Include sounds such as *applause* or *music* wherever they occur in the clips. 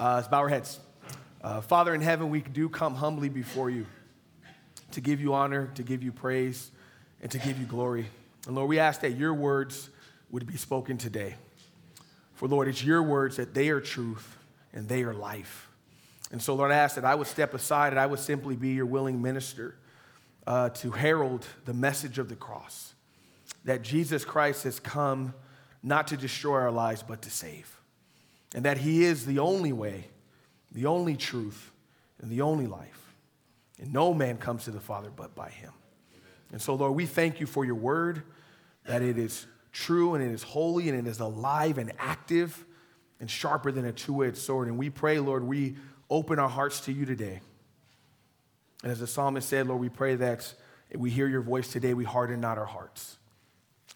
Uh, let's bow our heads. Uh, Father in heaven, we do come humbly before you to give you honor, to give you praise, and to give you glory. And Lord, we ask that your words would be spoken today. For Lord, it's your words that they are truth and they are life. And so, Lord, I ask that I would step aside and I would simply be your willing minister uh, to herald the message of the cross that Jesus Christ has come not to destroy our lives, but to save and that He is the only way, the only truth, and the only life. And no man comes to the Father but by Him. And so, Lord, we thank you for your word, that it is true and it is holy and it is alive and active and sharper than a two edged sword. And we pray, Lord, we open our hearts to you today. And as the psalmist said, Lord, we pray that we hear your voice today, we harden not our hearts,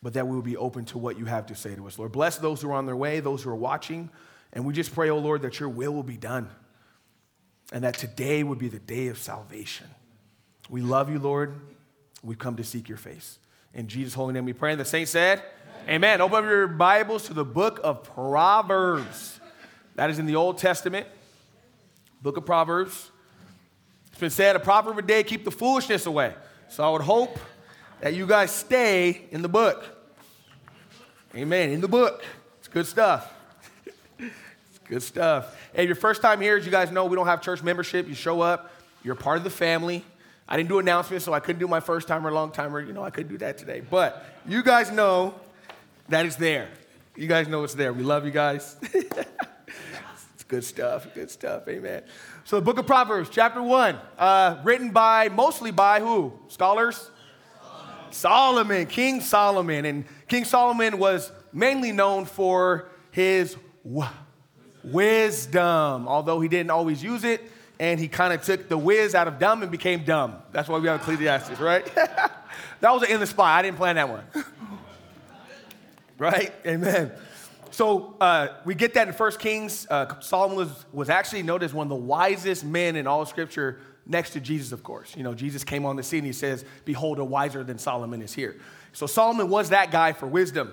but that we will be open to what you have to say to us. Lord, bless those who are on their way, those who are watching. And we just pray, oh Lord, that your will will be done and that today would be the day of salvation. We love you, Lord. We've come to seek your face. In Jesus' holy name we pray. And the saints said, Amen. Amen. Open up your Bibles to the book of Proverbs. That is in the Old Testament. Book of Proverbs. It's been said, a proverb a day, keep the foolishness away. So I would hope that you guys stay in the book. Amen. In the book. It's good stuff. Good stuff. Hey, your first time here, as you guys know, we don't have church membership. You show up, you're part of the family. I didn't do announcements, so I couldn't do my first timer, long timer. You know, I couldn't do that today. But you guys know that it's there. You guys know it's there. We love you guys. *laughs* it's good stuff. Good stuff. Amen. So, the book of Proverbs, chapter one, uh, written by, mostly by who? Scholars? Solomon, King Solomon. And King Solomon was mainly known for his wisdom, although he didn't always use it, and he kind of took the whiz out of dumb and became dumb. That's why we have Ecclesiastes, right? *laughs* that was an in the spy. I didn't plan that one. right? Amen. So uh, we get that in 1 Kings. Uh, Solomon was, was actually noted as one of the wisest men in all of Scripture, next to Jesus, of course. You know, Jesus came on the scene. He says, Behold, a wiser than Solomon is here. So Solomon was that guy for wisdom.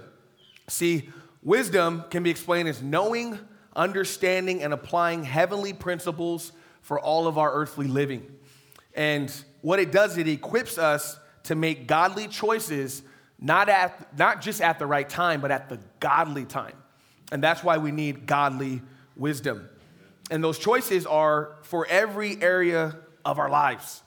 See, wisdom can be explained as knowing understanding and applying heavenly principles for all of our earthly living. And what it does, it equips us to make godly choices, not, at, not just at the right time, but at the godly time. And that's why we need godly wisdom. And those choices are for every area of our lives.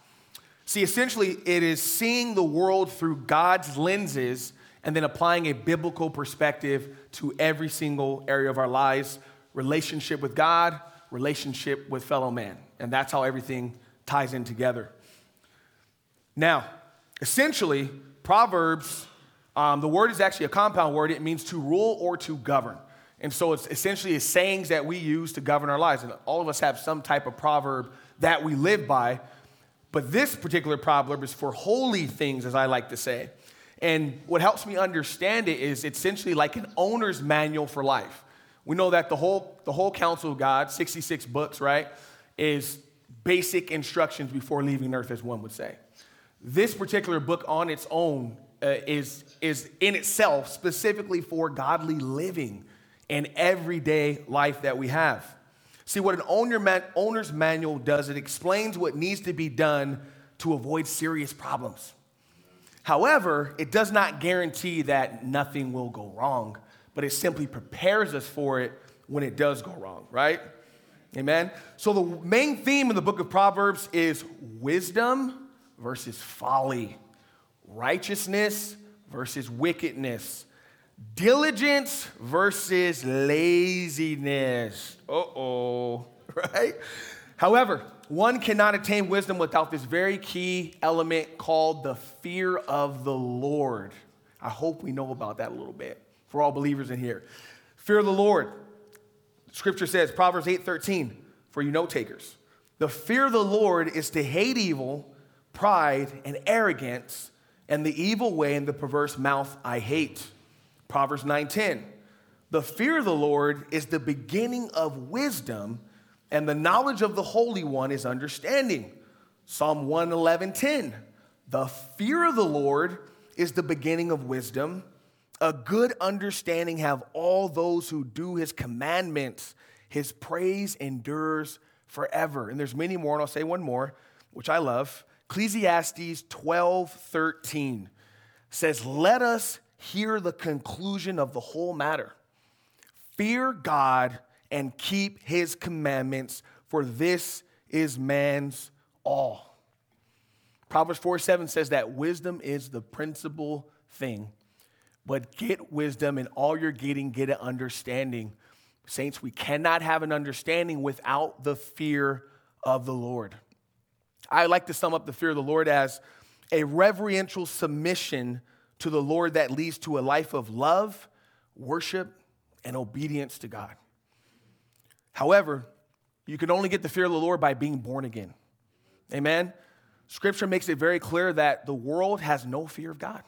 See, essentially, it is seeing the world through God's lenses and then applying a biblical perspective to every single area of our lives relationship with God, relationship with fellow man. And that's how everything ties in together. Now, essentially, Proverbs, um, the word is actually a compound word. It means to rule or to govern. And so it's essentially a sayings that we use to govern our lives. And all of us have some type of proverb that we live by. But this particular proverb is for holy things, as I like to say. And what helps me understand it is essentially like an owner's manual for life. We know that the whole, the whole counsel of God, 66 books, right, is basic instructions before leaving earth, as one would say. This particular book on its own uh, is, is in itself specifically for godly living and everyday life that we have. See, what an owner man, owner's manual does, it explains what needs to be done to avoid serious problems. However, it does not guarantee that nothing will go wrong but it simply prepares us for it when it does go wrong, right? Amen. So the main theme in the book of Proverbs is wisdom versus folly, righteousness versus wickedness, diligence versus laziness. Uh oh, *laughs* right? However, one cannot attain wisdom without this very key element called the fear of the Lord. I hope we know about that a little bit for all believers in here. Fear the Lord. Scripture says, Proverbs 8 13, for you note takers. The fear of the Lord is to hate evil, pride, and arrogance, and the evil way and the perverse mouth I hate. Proverbs 9 10. The fear of the Lord is the beginning of wisdom, and the knowledge of the Holy One is understanding. Psalm 111 10. The fear of the Lord is the beginning of wisdom, a good understanding have all those who do his commandments. His praise endures forever. And there's many more, and I'll say one more, which I love. Ecclesiastes 12 13 says, Let us hear the conclusion of the whole matter. Fear God and keep his commandments, for this is man's all. Proverbs 4 7 says that wisdom is the principal thing. But get wisdom, and all you're getting, get an understanding. Saints, we cannot have an understanding without the fear of the Lord. I like to sum up the fear of the Lord as a reverential submission to the Lord that leads to a life of love, worship, and obedience to God. However, you can only get the fear of the Lord by being born again. Amen? Scripture makes it very clear that the world has no fear of God.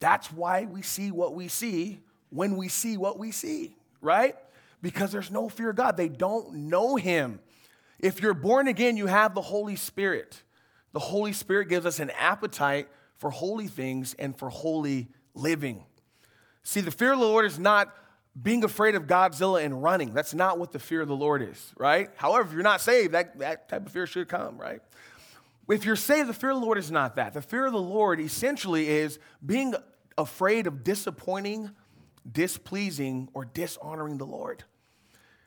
That's why we see what we see when we see what we see, right? Because there's no fear of God. They don't know Him. If you're born again, you have the Holy Spirit. The Holy Spirit gives us an appetite for holy things and for holy living. See, the fear of the Lord is not being afraid of Godzilla and running. That's not what the fear of the Lord is, right? However, if you're not saved, that, that type of fear should come, right? If you're saved, the fear of the Lord is not that. The fear of the Lord essentially is being afraid of disappointing, displeasing, or dishonoring the Lord.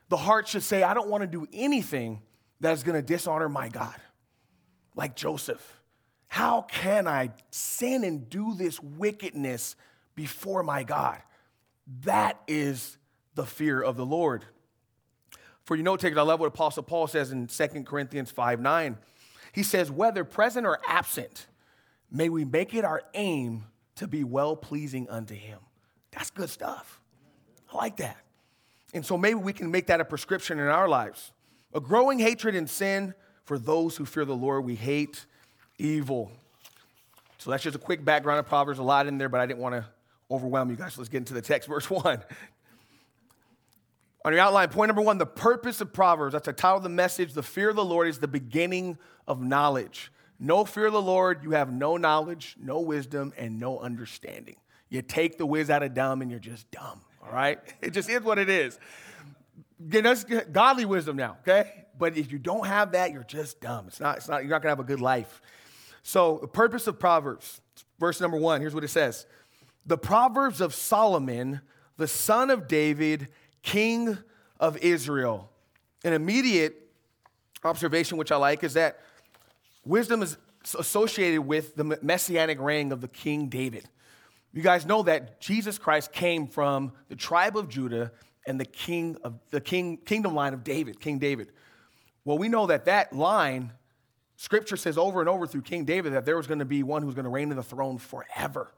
The heart should say, I don't want to do anything that is going to dishonor my God. Like Joseph. How can I sin and do this wickedness before my God? That is the fear of the Lord. For you note takers, I love what Apostle Paul says in 2 Corinthians 5 9. He says, Whether present or absent, may we make it our aim to be well pleasing unto him. That's good stuff. I like that. And so maybe we can make that a prescription in our lives. A growing hatred and sin for those who fear the Lord. We hate evil. So that's just a quick background of Proverbs, a lot in there, but I didn't want to overwhelm you guys. So let's get into the text, verse *laughs* 1. On your outline, point number one the purpose of Proverbs. That's the title of the message. The fear of the Lord is the beginning of knowledge. No fear of the Lord, you have no knowledge, no wisdom, and no understanding. You take the whiz out of dumb and you're just dumb, all right? *laughs* It just is what it is. Get us godly wisdom now, okay? But if you don't have that, you're just dumb. It's not, it's not, you're not gonna have a good life. So, the purpose of Proverbs, verse number one, here's what it says The Proverbs of Solomon, the son of David, king of Israel. An immediate observation, which I like, is that wisdom is associated with the messianic reign of the King David. You guys know that Jesus Christ came from the tribe of Judah and the king of the king, kingdom line of David, King David. Well, we know that that line Scripture says over and over through King David that there was going to be one who's going to reign in the throne forever.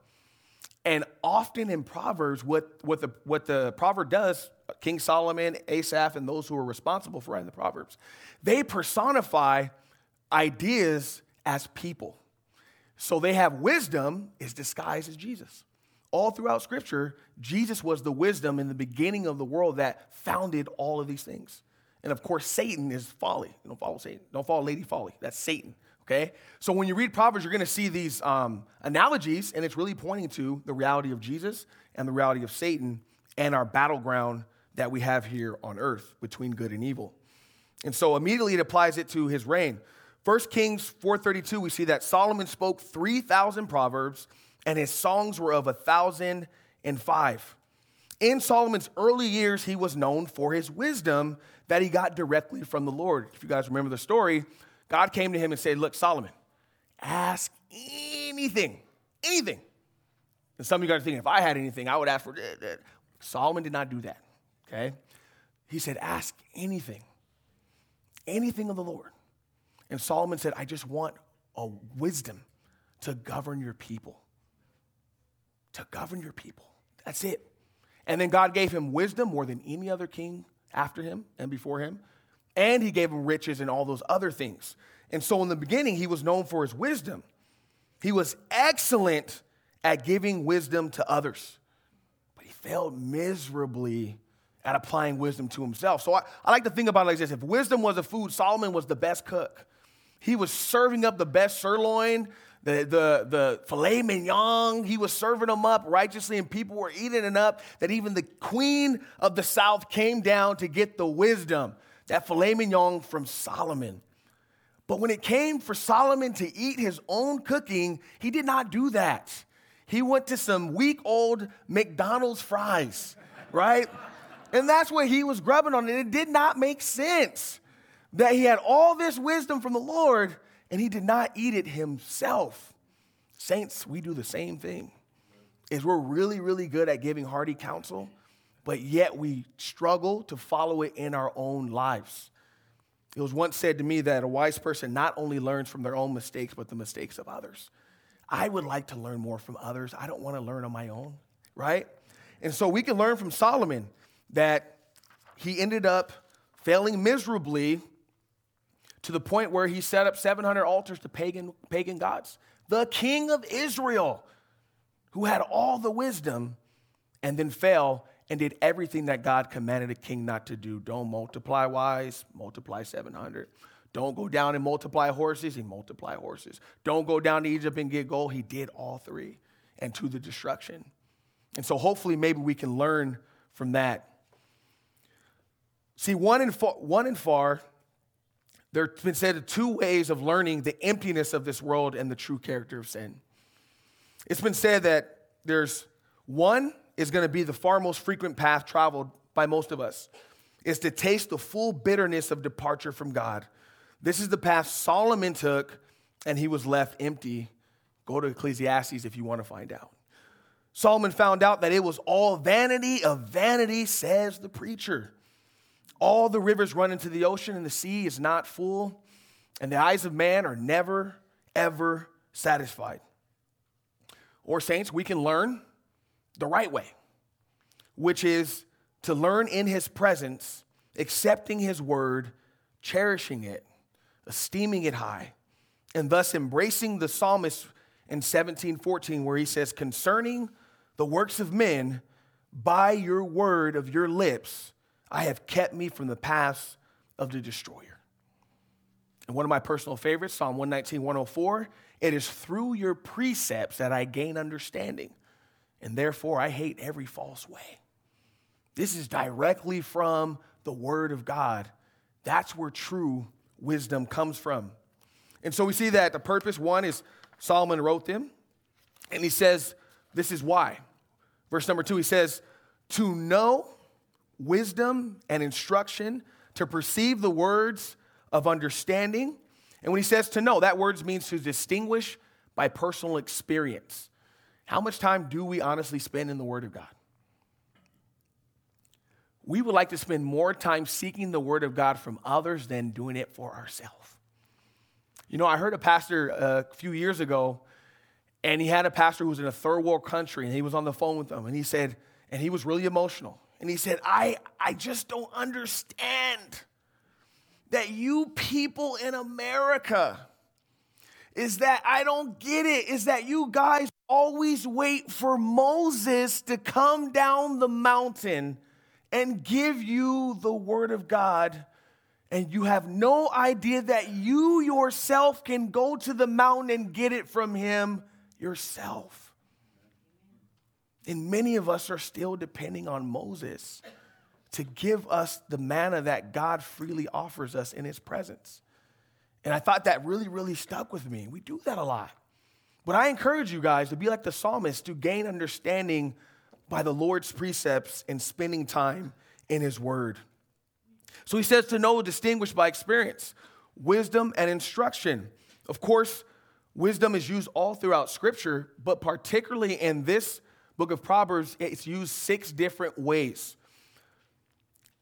And often in Proverbs, what, what, the, what the proverb does, King Solomon, Asaph, and those who are responsible for writing the Proverbs, they personify ideas as people. So they have wisdom is disguised as Jesus. All throughout Scripture, Jesus was the wisdom in the beginning of the world that founded all of these things. And of course, Satan is folly. don't follow Satan. Don't follow Lady Folly. That's Satan. Okay? So when you read Proverbs, you're going to see these um, analogies, and it's really pointing to the reality of Jesus and the reality of Satan and our battleground that we have here on earth between good and evil. And so immediately it applies it to his reign. 1 Kings 4:32, we see that Solomon spoke 3,000 proverbs, and his songs were of a thousand and five. In Solomon's early years, he was known for his wisdom that he got directly from the Lord. If you guys remember the story, God came to him and said, Look, Solomon, ask anything, anything. And some of you guys are thinking, if I had anything, I would ask for it. Solomon did not do that, okay? He said, Ask anything, anything of the Lord. And Solomon said, I just want a wisdom to govern your people. To govern your people. That's it. And then God gave him wisdom more than any other king after him and before him. And he gave him riches and all those other things. And so in the beginning, he was known for his wisdom. He was excellent at giving wisdom to others, but he failed miserably at applying wisdom to himself. So I, I like to think about it like this if wisdom was a food, Solomon was the best cook. He was serving up the best sirloin, the, the, the filet mignon, he was serving them up righteously, and people were eating it up. That even the queen of the south came down to get the wisdom, that filet mignon from Solomon. But when it came for Solomon to eat his own cooking, he did not do that. He went to some week old McDonald's fries, right? And that's what he was grubbing on. And it did not make sense that he had all this wisdom from the Lord and he did not eat it himself. Saints, we do the same thing. Is we're really, really good at giving hearty counsel, but yet we struggle to follow it in our own lives. It was once said to me that a wise person not only learns from their own mistakes, but the mistakes of others. I would like to learn more from others. I don't want to learn on my own, right? And so we can learn from Solomon that he ended up failing miserably to the point where he set up 700 altars to pagan, pagan gods. The king of Israel, who had all the wisdom and then fell and did everything that God commanded a king not to do. Don't multiply wise, multiply 700. Don't go down and multiply horses, he multiplied horses. Don't go down to Egypt and get gold, he did all three and to the destruction. And so hopefully maybe we can learn from that. See, one in far, one in far there's been said two ways of learning the emptiness of this world and the true character of sin. It's been said that there's one is going to be the far most frequent path traveled by most of us is to taste the full bitterness of departure from God. This is the path Solomon took and he was left empty. Go to Ecclesiastes if you want to find out. Solomon found out that it was all vanity of vanity, says the preacher. All the rivers run into the ocean, and the sea is not full, and the eyes of man are never, ever satisfied. Or, saints, we can learn the right way, which is to learn in his presence, accepting his word, cherishing it, esteeming it high, and thus embracing the psalmist in 1714, where he says, Concerning the works of men, by your word of your lips, I have kept me from the paths of the destroyer. And one of my personal favorites, Psalm 119, 104, it is through your precepts that I gain understanding, and therefore I hate every false way. This is directly from the Word of God. That's where true wisdom comes from. And so we see that the purpose, one, is Solomon wrote them, and he says, This is why. Verse number two, he says, To know wisdom and instruction, to perceive the words of understanding. And when he says to know, that word means to distinguish by personal experience. How much time do we honestly spend in the Word of God? We would like to spend more time seeking the Word of God from others than doing it for ourselves. You know, I heard a pastor uh, a few years ago, and he had a pastor who was in a third world country, and he was on the phone with them, and he said, and he was really emotional. And he said, I, I just don't understand that you people in America is that I don't get it, is that you guys always wait for Moses to come down the mountain and give you the word of God. And you have no idea that you yourself can go to the mountain and get it from him yourself. And many of us are still depending on Moses to give us the manna that God freely offers us in his presence. And I thought that really, really stuck with me. We do that a lot. But I encourage you guys to be like the psalmist, to gain understanding by the Lord's precepts and spending time in his word. So he says to know, distinguished by experience, wisdom and instruction. Of course, wisdom is used all throughout scripture, but particularly in this book of Proverbs, it's used six different ways.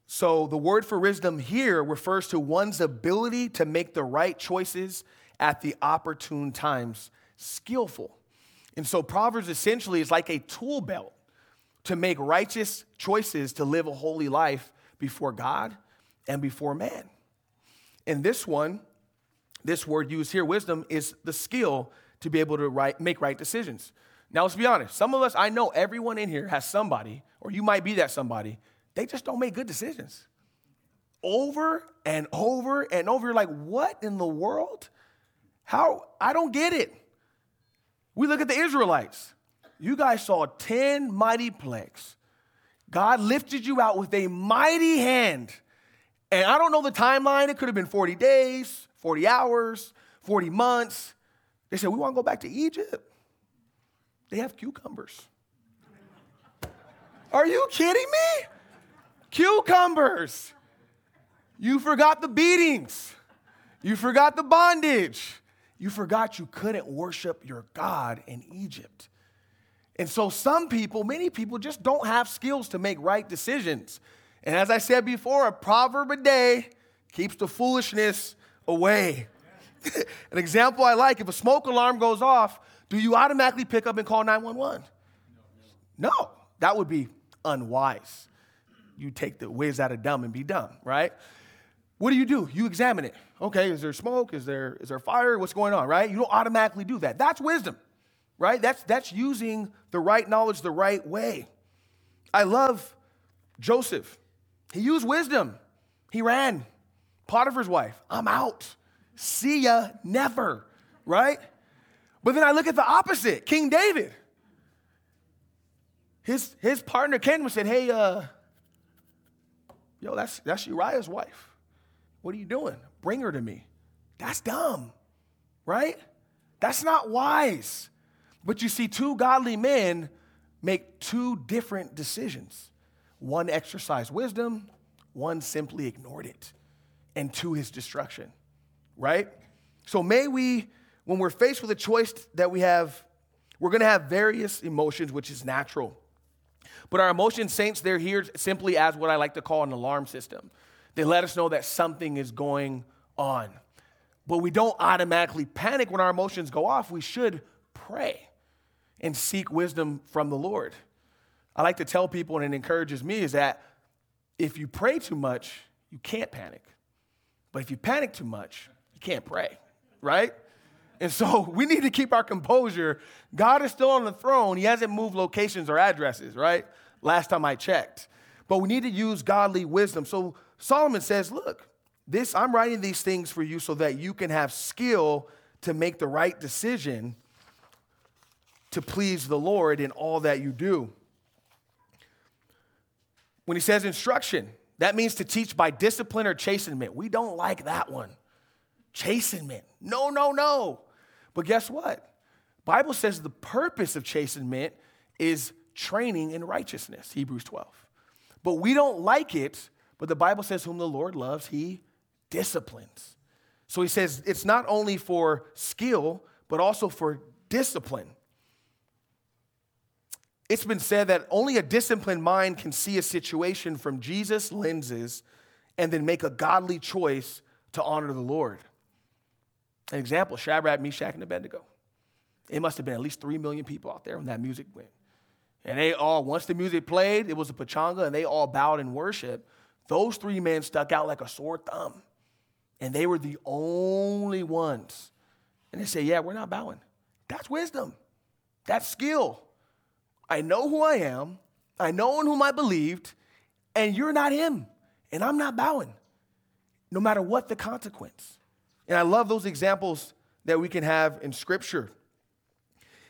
So the word for wisdom here refers to one's ability to make the right choices at the opportune times, skillful. And so Proverbs essentially is like a tool belt to make righteous choices to live a holy life before God and before man. And this one, this word used here, wisdom, is the skill to be able to right, make right decisions. Now, let's be honest. Some of us, I know everyone in here has somebody, or you might be that somebody, they just don't make good decisions. Over and over and over. You're like, what in the world? How? I don't get it. We look at the Israelites. You guys saw 10 mighty plagues. God lifted you out with a mighty hand. And I don't know the timeline. It could have been 40 days, 40 hours, 40 months. They said, We want to go back to Egypt. They have cucumbers. Are you kidding me? Cucumbers. You forgot the beatings. You forgot the bondage. You forgot you couldn't worship your God in Egypt. And so, some people, many people, just don't have skills to make right decisions. And as I said before, a proverb a day keeps the foolishness away. *laughs* An example I like if a smoke alarm goes off, do you automatically pick up and call 911? No, that would be unwise. You take the whiz out of dumb and be dumb, right? What do you do? You examine it. Okay, is there smoke? Is there, is there fire? What's going on, right? You don't automatically do that. That's wisdom, right? That's, that's using the right knowledge the right way. I love Joseph. He used wisdom. He ran. Potiphar's wife, I'm out. See ya, never, right? But then I look at the opposite King David. His, his partner Ken said, Hey, uh, yo, that's, that's Uriah's wife. What are you doing? Bring her to me. That's dumb, right? That's not wise. But you see, two godly men make two different decisions. One exercised wisdom, one simply ignored it and to his destruction, right? So may we, when we're faced with a choice that we have, we're gonna have various emotions, which is natural. But our emotions, saints, they're here simply as what I like to call an alarm system. They let us know that something is going on. But we don't automatically panic when our emotions go off. We should pray and seek wisdom from the Lord. I like to tell people, and it encourages me, is that if you pray too much, you can't panic. But if you panic too much, you can't pray, right? And so *laughs* we need to keep our composure. God is still on the throne. He hasn't moved locations or addresses, right? Last time I checked. But we need to use godly wisdom. So Solomon says, Look, this I'm writing these things for you so that you can have skill to make the right decision to please the Lord in all that you do. When he says instruction, that means to teach by discipline or chastenment. We don't like that one. Chastenment. No, no, no. But guess what? Bible says the purpose of chastenment is training in righteousness, Hebrews 12. But we don't like it, but the Bible says whom the Lord loves, he disciplines. So he says it's not only for skill, but also for discipline. It's been said that only a disciplined mind can see a situation from Jesus' lenses and then make a godly choice to honor the Lord. An example Shadrach, Meshach, and Abednego. It must have been at least three million people out there when that music went. And they all, once the music played, it was a pachanga, and they all bowed in worship. Those three men stuck out like a sore thumb. And they were the only ones. And they say, Yeah, we're not bowing. That's wisdom. That's skill. I know who I am. I know in whom I believed. And you're not him. And I'm not bowing, no matter what the consequence. And I love those examples that we can have in Scripture.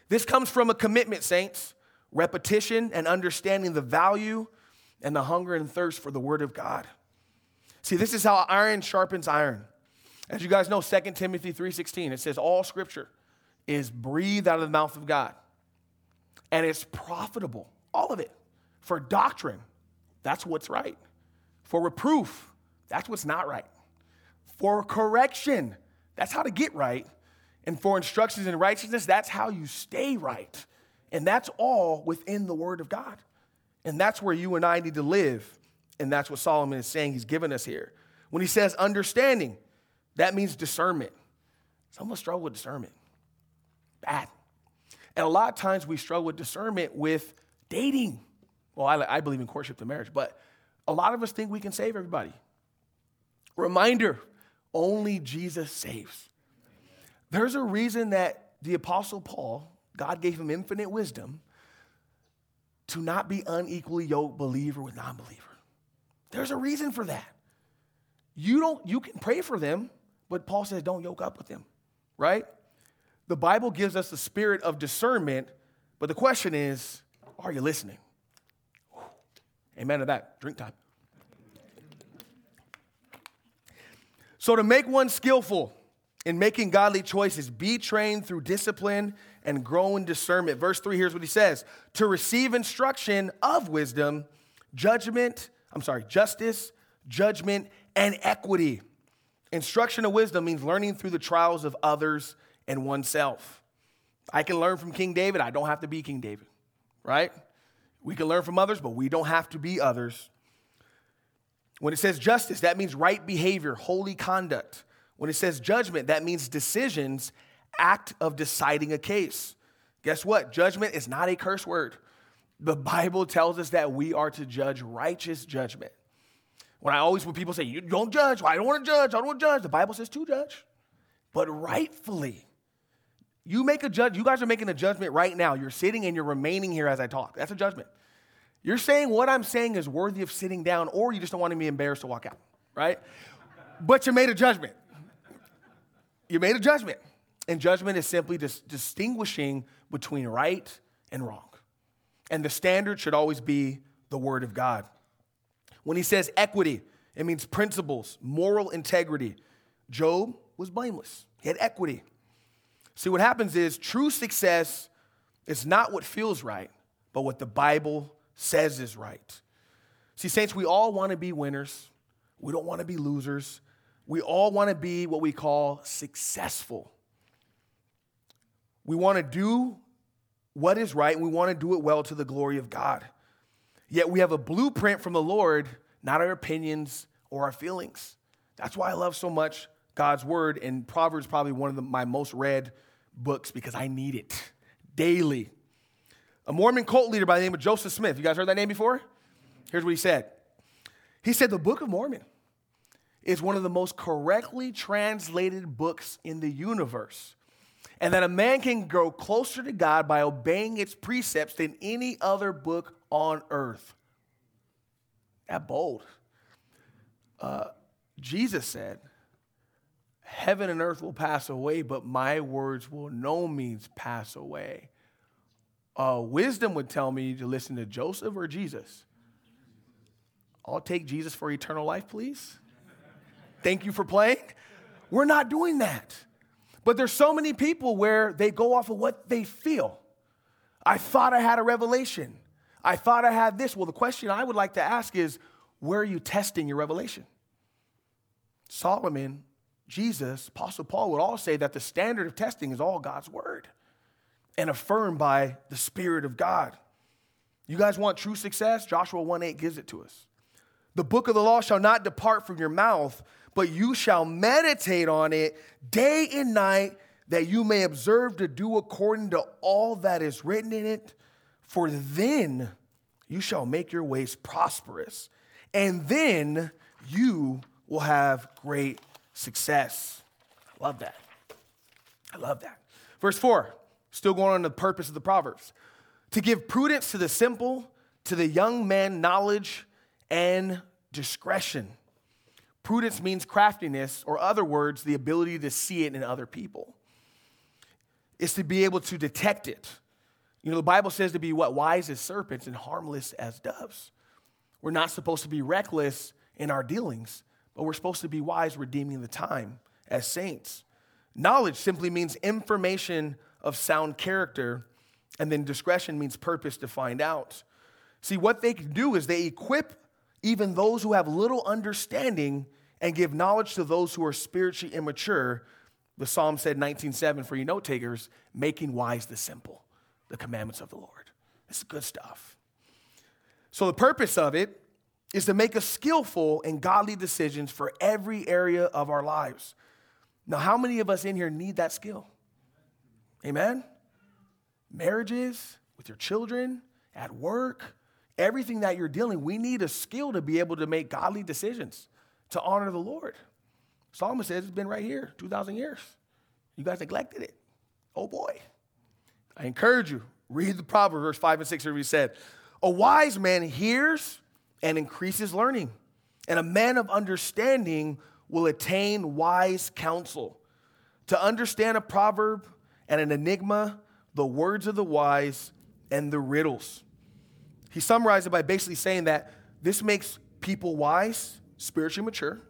This comes from a commitment, saints, repetition and understanding the value and the hunger and thirst for the Word of God. See, this is how iron sharpens iron. As you guys know, 2 Timothy 3:16, it says all scripture is breathed out of the mouth of God. And it's profitable, all of it, for doctrine. That's what's right. For reproof, that's what's not right for correction. That's how to get right. And for instructions in righteousness, that's how you stay right. And that's all within the Word of God. And that's where you and I need to live. And that's what Solomon is saying he's given us here. When he says understanding, that means discernment. Some of us struggle with discernment. Bad. And a lot of times we struggle with discernment with dating. Well, I, I believe in courtship to marriage, but a lot of us think we can save everybody. Reminder only Jesus saves. There's a reason that the Apostle Paul, God gave him infinite wisdom to not be unequally yoked believer with non believer. There's a reason for that. You don't, you can pray for them, but Paul says don't yoke up with them, right? The Bible gives us the spirit of discernment, but the question is, are you listening? Amen to that. Drink time. So, to make one skillful in making godly choices, be trained through discipline and grow in discernment. Verse 3, here's what he says To receive instruction of wisdom, judgment, I'm sorry, justice, judgment, and equity. Instruction of wisdom means learning through the trials of others and oneself. I can learn from King David, I don't have to be King David, right? We can learn from others, but we don't have to be others. When it says justice, that means right behavior, holy conduct. When it says judgment, that means decisions, act of deciding a case. Guess what? Judgment is not a curse word. The Bible tells us that we are to judge righteous judgment. When I always, when people say, you don't judge, well, I don't want to judge, I don't want to judge, the Bible says to judge, but rightfully. You make a judge, you guys are making a judgment right now. You're sitting and you're remaining here as I talk. That's a judgment. You're saying what I'm saying is worthy of sitting down, or you just don't want to be embarrassed to walk out, right? But you made a judgment. You made a judgment. And judgment is simply dis- distinguishing between right and wrong. And the standard should always be the Word of God. When he says equity, it means principles, moral integrity. Job was blameless, he had equity. See, what happens is true success is not what feels right, but what the Bible says is right. See, saints, we all want to be winners. We don't want to be losers. We all want to be what we call successful. We want to do what is right, and we want to do it well to the glory of God. Yet we have a blueprint from the Lord, not our opinions or our feelings. That's why I love so much God's word, and Proverbs probably one of the, my most read books because I need it daily. A Mormon cult leader by the name of Joseph Smith. You guys heard that name before? Here's what he said. He said the Book of Mormon is one of the most correctly translated books in the universe. And that a man can grow closer to God by obeying its precepts than any other book on earth. That bold. Uh, Jesus said, Heaven and earth will pass away, but my words will no means pass away. Uh, wisdom would tell me to listen to Joseph or Jesus. I'll take Jesus for eternal life, please. Thank you for playing. We're not doing that. But there's so many people where they go off of what they feel. I thought I had a revelation. I thought I had this. Well, the question I would like to ask is where are you testing your revelation? Solomon Jesus, Apostle Paul would all say that the standard of testing is all God's word and affirmed by the Spirit of God. You guys want true success? Joshua 1 8 gives it to us. The book of the law shall not depart from your mouth, but you shall meditate on it day and night, that you may observe to do according to all that is written in it. For then you shall make your ways prosperous, and then you will have great success. I love that. I love that. Verse 4, still going on the purpose of the Proverbs. To give prudence to the simple, to the young man knowledge and discretion. Prudence means craftiness, or other words, the ability to see it in other people. It's to be able to detect it. You know, the Bible says to be what? Wise as serpents and harmless as doves. We're not supposed to be reckless in our dealings, but we're supposed to be wise, redeeming the time as saints. Knowledge simply means information of sound character, and then discretion means purpose to find out. See, what they can do is they equip even those who have little understanding and give knowledge to those who are spiritually immature. The Psalm said, 19.7, for you note takers, making wise the simple, the commandments of the Lord. It's good stuff. So the purpose of it is to make us skillful and godly decisions for every area of our lives. Now, how many of us in here need that skill? Amen? Marriages, with your children, at work, everything that you're dealing, we need a skill to be able to make godly decisions to honor the Lord. Solomon says it's been right here, 2,000 years. You guys neglected it. Oh boy. I encourage you, read the Proverbs, verse 5 and 6, where he said, A wise man hears and increases learning. And a man of understanding will attain wise counsel. To understand a proverb and an enigma, the words of the wise, and the riddles. He summarized it by basically saying that this makes people wise, spiritually mature,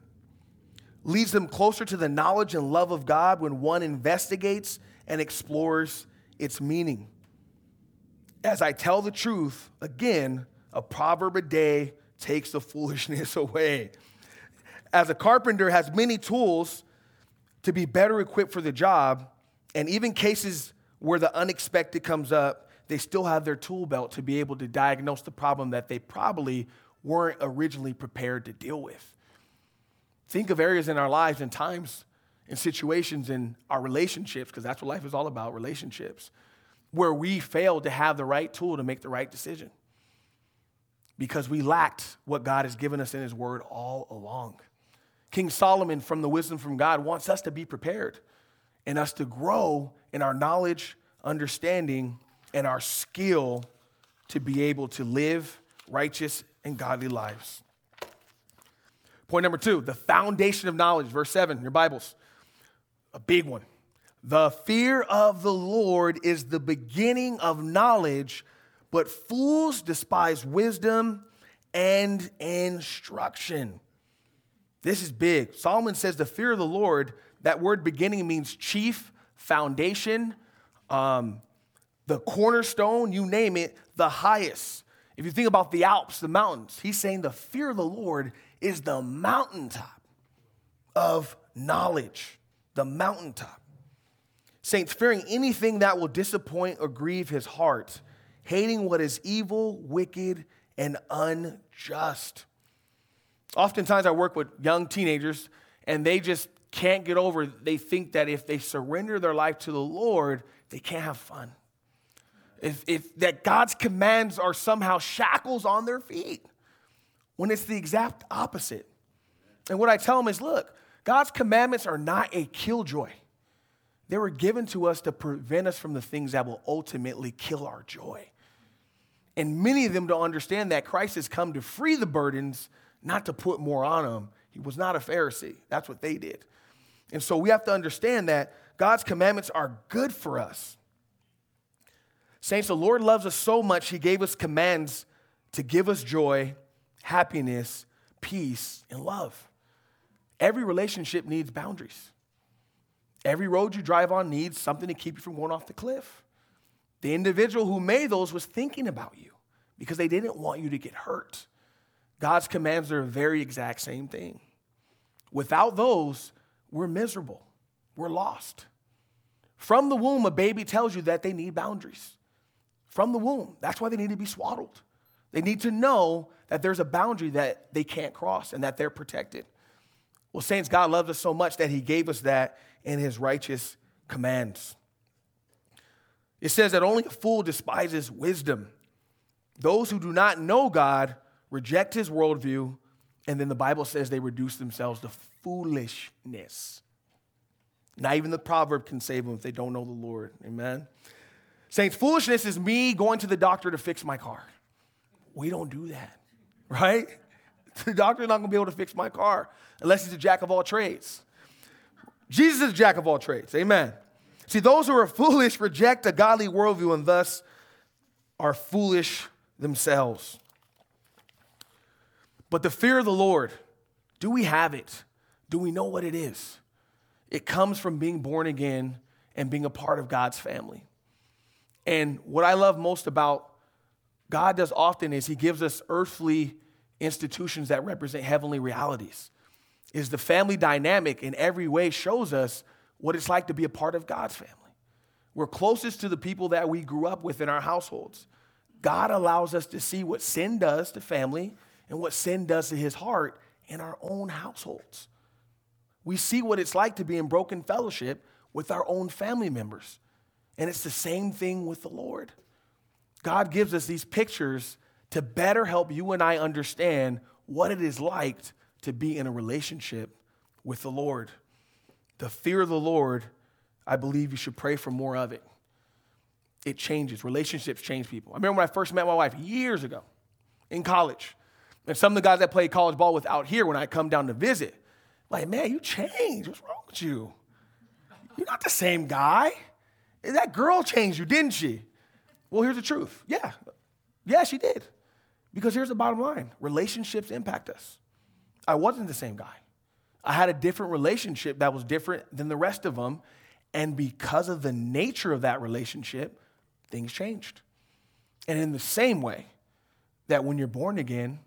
leads them closer to the knowledge and love of God when one investigates and explores its meaning. As I tell the truth, again, a proverb a day takes the *laughs* foolishness away. As a carpenter has many tools to be better equipped for the job, and even cases where the unexpected comes up, they still have their tool belt to be able to diagnose the problem that they probably weren't originally prepared to deal with. Think of areas in our lives and times and situations in our relationships, because that's what life is all about relationships, where we failed to have the right tool to make the right decision because we lacked what God has given us in His Word all along. King Solomon, from the wisdom from God, wants us to be prepared and us to grow in our knowledge, understanding, and our skill to be able to live righteous and godly lives. Point number two the foundation of knowledge, verse 7, your Bibles, a big one. The fear of the Lord is the beginning of knowledge, but fools despise wisdom and instruction. This is big. Solomon says the fear of the Lord, that word beginning means chief, foundation, um, the cornerstone, you name it, the highest. If you think about the Alps, the mountains, he's saying the fear of the Lord is the mountaintop of knowledge, the mountaintop. Saints, fearing anything that will disappoint or grieve his heart, hating what is evil, wicked, and unjust. Oftentimes, I work with young teenagers, and they just can't get over, they think that if they surrender their life to the Lord, they can't have fun. If, if that God's commands are somehow shackles on their feet, when it's the exact opposite. And what I tell them is look, God's commandments are not a killjoy. They were given to us to prevent us from the things that will ultimately kill our joy. And many of them don't understand that Christ has come to free the burdens not to put more on them. He was not a Pharisee. That's what they did. And so we have to understand that God's commandments are good for us. Saints, the Lord loves us so much, He gave us commands to give us joy, happiness, peace, and love. Every relationship needs boundaries. Every road you drive on needs something to keep you from going off the cliff. The individual who made those was thinking about you because they didn't want you to get hurt. God's commands are the very exact same thing. Without those, we're miserable, we're lost. From the womb, a baby tells you that they need boundaries. From the womb, that's why they need to be swaddled. They need to know that there's a boundary that they can't cross and that they're protected. Well, saints, God loves us so much that He gave us that in His righteous commands. It says that only a fool despises wisdom. Those who do not know God reject his worldview, and then the Bible says they reduce themselves to foolishness. Not even the proverb can save them if they don't know the Lord. Amen. Saints, foolishness is me going to the doctor to fix my car. We don't do that, *laughs* right? The doctor's not going to be able to fix my car unless he's a jack of all trades. Jesus is a jack of all trades. Amen. See, those who are foolish reject a godly worldview and thus are foolish themselves. But the fear of the Lord, do we have it? Do we know what it is? It comes from being born again and being a part of God's family. And what I love most about God does often is he gives us earthly institutions that represent heavenly realities. Is the family dynamic in every way shows us what it's like to be a part of God's family. We're closest to the people that we grew up with in our households. God allows us to see what sin does to family and what sin does to his heart in our own households. We see what it's like to be in broken fellowship with our own family members. And it's the same thing with the Lord. God gives us these pictures to better help you and I understand what it is like to be in a relationship with the Lord. The fear of the Lord, I believe you should pray for more of it. It changes. Relationships change people. I remember when I first met my wife years ago in college. And some of the guys I played college ball with out here, when I come down to visit, like, man, you changed. What's wrong with you? You're not the same guy. That girl changed you, didn't she? Well, here's the truth. Yeah. Yeah, she did. Because here's the bottom line relationships impact us. I wasn't the same guy. I had a different relationship that was different than the rest of them. And because of the nature of that relationship, things changed. And in the same way that when you're born again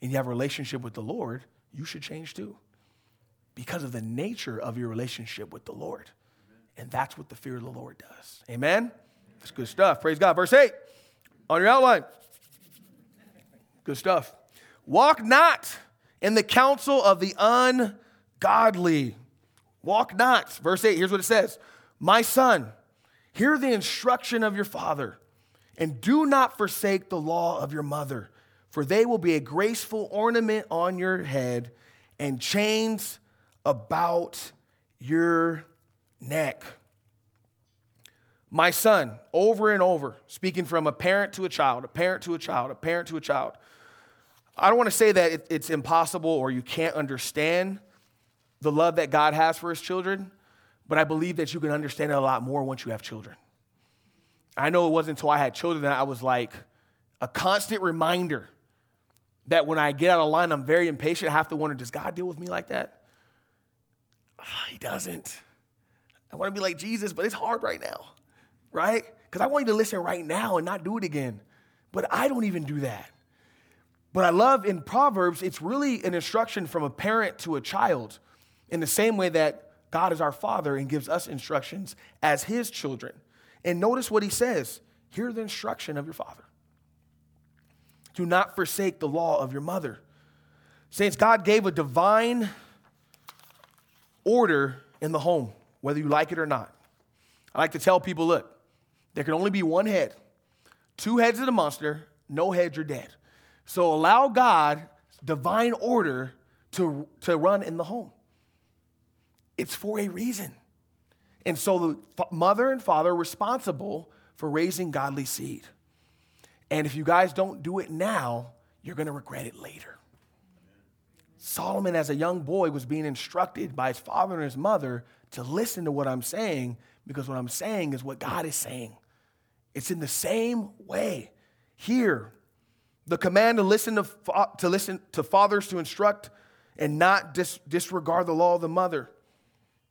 and you have a relationship with the Lord, you should change too. Because of the nature of your relationship with the Lord. And that's what the fear of the Lord does. Amen? That's good stuff. Praise God. Verse 8 on your outline. Good stuff. Walk not in the counsel of the ungodly. Walk not. Verse 8, here's what it says My son, hear the instruction of your father, and do not forsake the law of your mother, for they will be a graceful ornament on your head and chains about your neck. My son, over and over, speaking from a parent to a child, a parent to a child, a parent to a child. I don't want to say that it's impossible or you can't understand the love that God has for his children, but I believe that you can understand it a lot more once you have children. I know it wasn't until I had children that I was like a constant reminder that when I get out of line, I'm very impatient. I have to wonder, does God deal with me like that? *sighs* He doesn't. I want to be like Jesus, but it's hard right now right? Because I want you to listen right now and not do it again. But I don't even do that. But I love in Proverbs, it's really an instruction from a parent to a child in the same way that God is our father and gives us instructions as his children. And notice what he says hear the instruction of your father. Do not forsake the law of your mother. Saints, God gave a divine order in the home, whether you like it or not. I like to tell people look, there can only be one head. Two heads of the monster, no heads are dead. So allow God divine order to, to run in the home. It's for a reason. And so the mother and father are responsible for raising godly seed. And if you guys don't do it now, you're going to regret it later. Solomon, as a young boy, was being instructed by his father and his mother to listen to what I'm saying because what I'm saying is what God is saying. It's in the same way here. The command to listen to, to listen to fathers to instruct and not dis- disregard the law of the mother.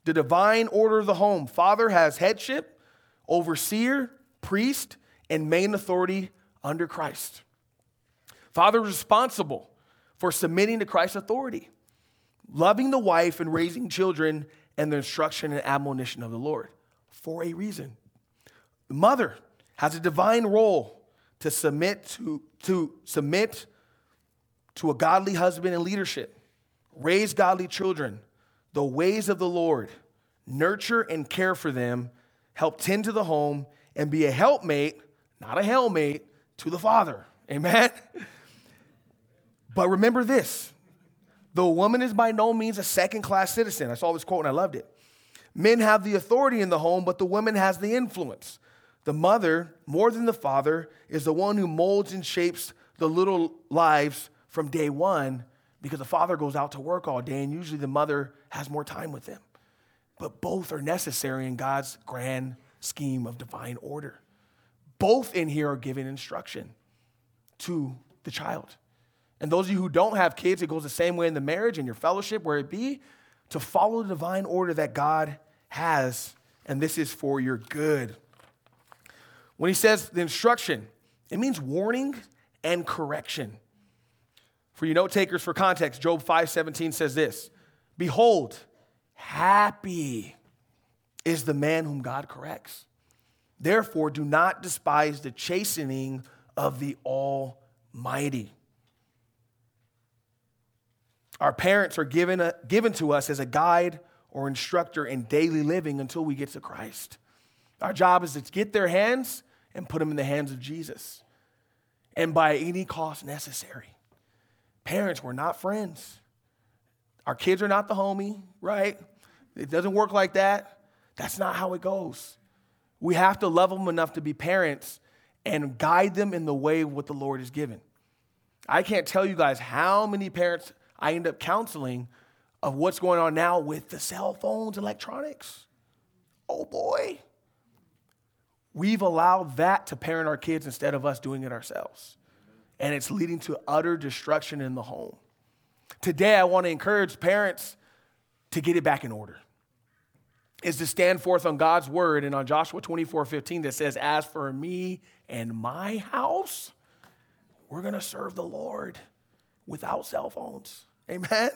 The divine order of the home. Father has headship, overseer, priest, and main authority under Christ. Father is responsible for submitting to Christ's authority, loving the wife and raising children, and the instruction and admonition of the Lord for a reason. The mother has a divine role to submit to, to submit to a godly husband and leadership, raise godly children, the ways of the Lord, nurture and care for them, help tend to the home, and be a helpmate, not a hellmate, to the father. Amen? *laughs* But remember this the woman is by no means a second class citizen. I saw this quote and I loved it. Men have the authority in the home, but the woman has the influence. The mother, more than the father, is the one who molds and shapes the little lives from day one because the father goes out to work all day and usually the mother has more time with them. But both are necessary in God's grand scheme of divine order. Both in here are giving instruction to the child. And those of you who don't have kids, it goes the same way in the marriage and your fellowship, where it be, to follow the divine order that God has, and this is for your good. When he says the instruction, it means warning and correction. For you note takers for context, Job 5:17 says this: Behold, happy is the man whom God corrects. Therefore, do not despise the chastening of the Almighty. Our parents are given, a, given to us as a guide or instructor in daily living until we get to Christ. Our job is to get their hands and put them in the hands of Jesus. And by any cost necessary. Parents, we're not friends. Our kids are not the homie, right? It doesn't work like that. That's not how it goes. We have to love them enough to be parents and guide them in the way of what the Lord has given. I can't tell you guys how many parents I end up counseling of what's going on now with the cell phones, electronics. Oh boy. we've allowed that to parent our kids instead of us doing it ourselves. And it's leading to utter destruction in the home. Today, I want to encourage parents to get it back in order. Is to stand forth on God's word and on Joshua 24 15 that says, As for me and my house, we're going to serve the Lord without cell phones. Amen.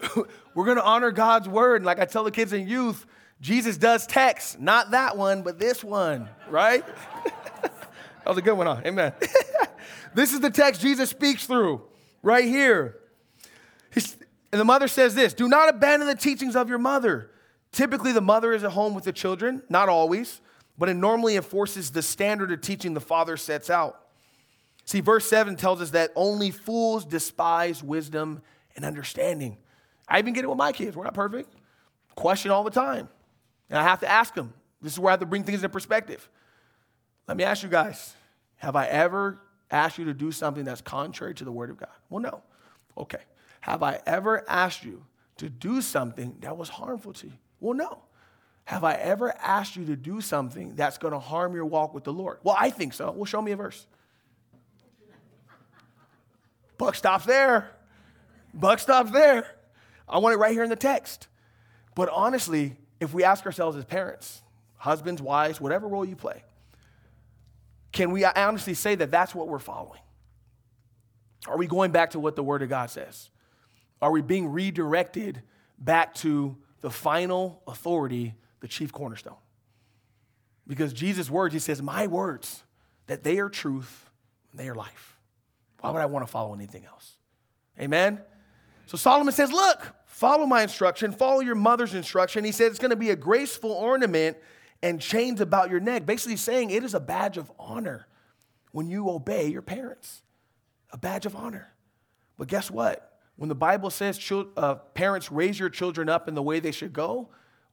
*laughs* we're going to honor God's word. And like I tell the kids and youth, Jesus does text, not that one, but this one, right? *laughs* that was a good one, huh? Amen. *laughs* this is the text Jesus speaks through right here. He's, and the mother says this Do not abandon the teachings of your mother. Typically, the mother is at home with the children, not always, but it normally enforces the standard of teaching the father sets out. See, verse 7 tells us that only fools despise wisdom and understanding. I even get it with my kids. We're not perfect. Question all the time. And I have to ask them. This is where I have to bring things in perspective. Let me ask you guys have I ever asked you to do something that's contrary to the Word of God? Well, no. Okay. Have I ever asked you to do something that was harmful to you? Well, no. Have I ever asked you to do something that's going to harm your walk with the Lord? Well, I think so. Well, show me a verse. Buck stops there. Buck stops there. I want it right here in the text. But honestly, if we ask ourselves as parents, husbands, wives, whatever role you play, can we honestly say that that's what we're following? Are we going back to what the Word of God says? Are we being redirected back to the final authority, the chief cornerstone? Because Jesus' words, he says, My words, that they are truth, they are life. Why would I want to follow anything else? Amen? So Solomon says, Look, follow my instruction, follow your mother's instruction. He said it's going to be a graceful ornament and chains about your neck. Basically, saying it is a badge of honor when you obey your parents. A badge of honor. But guess what? When the Bible says uh, parents raise your children up in the way they should go,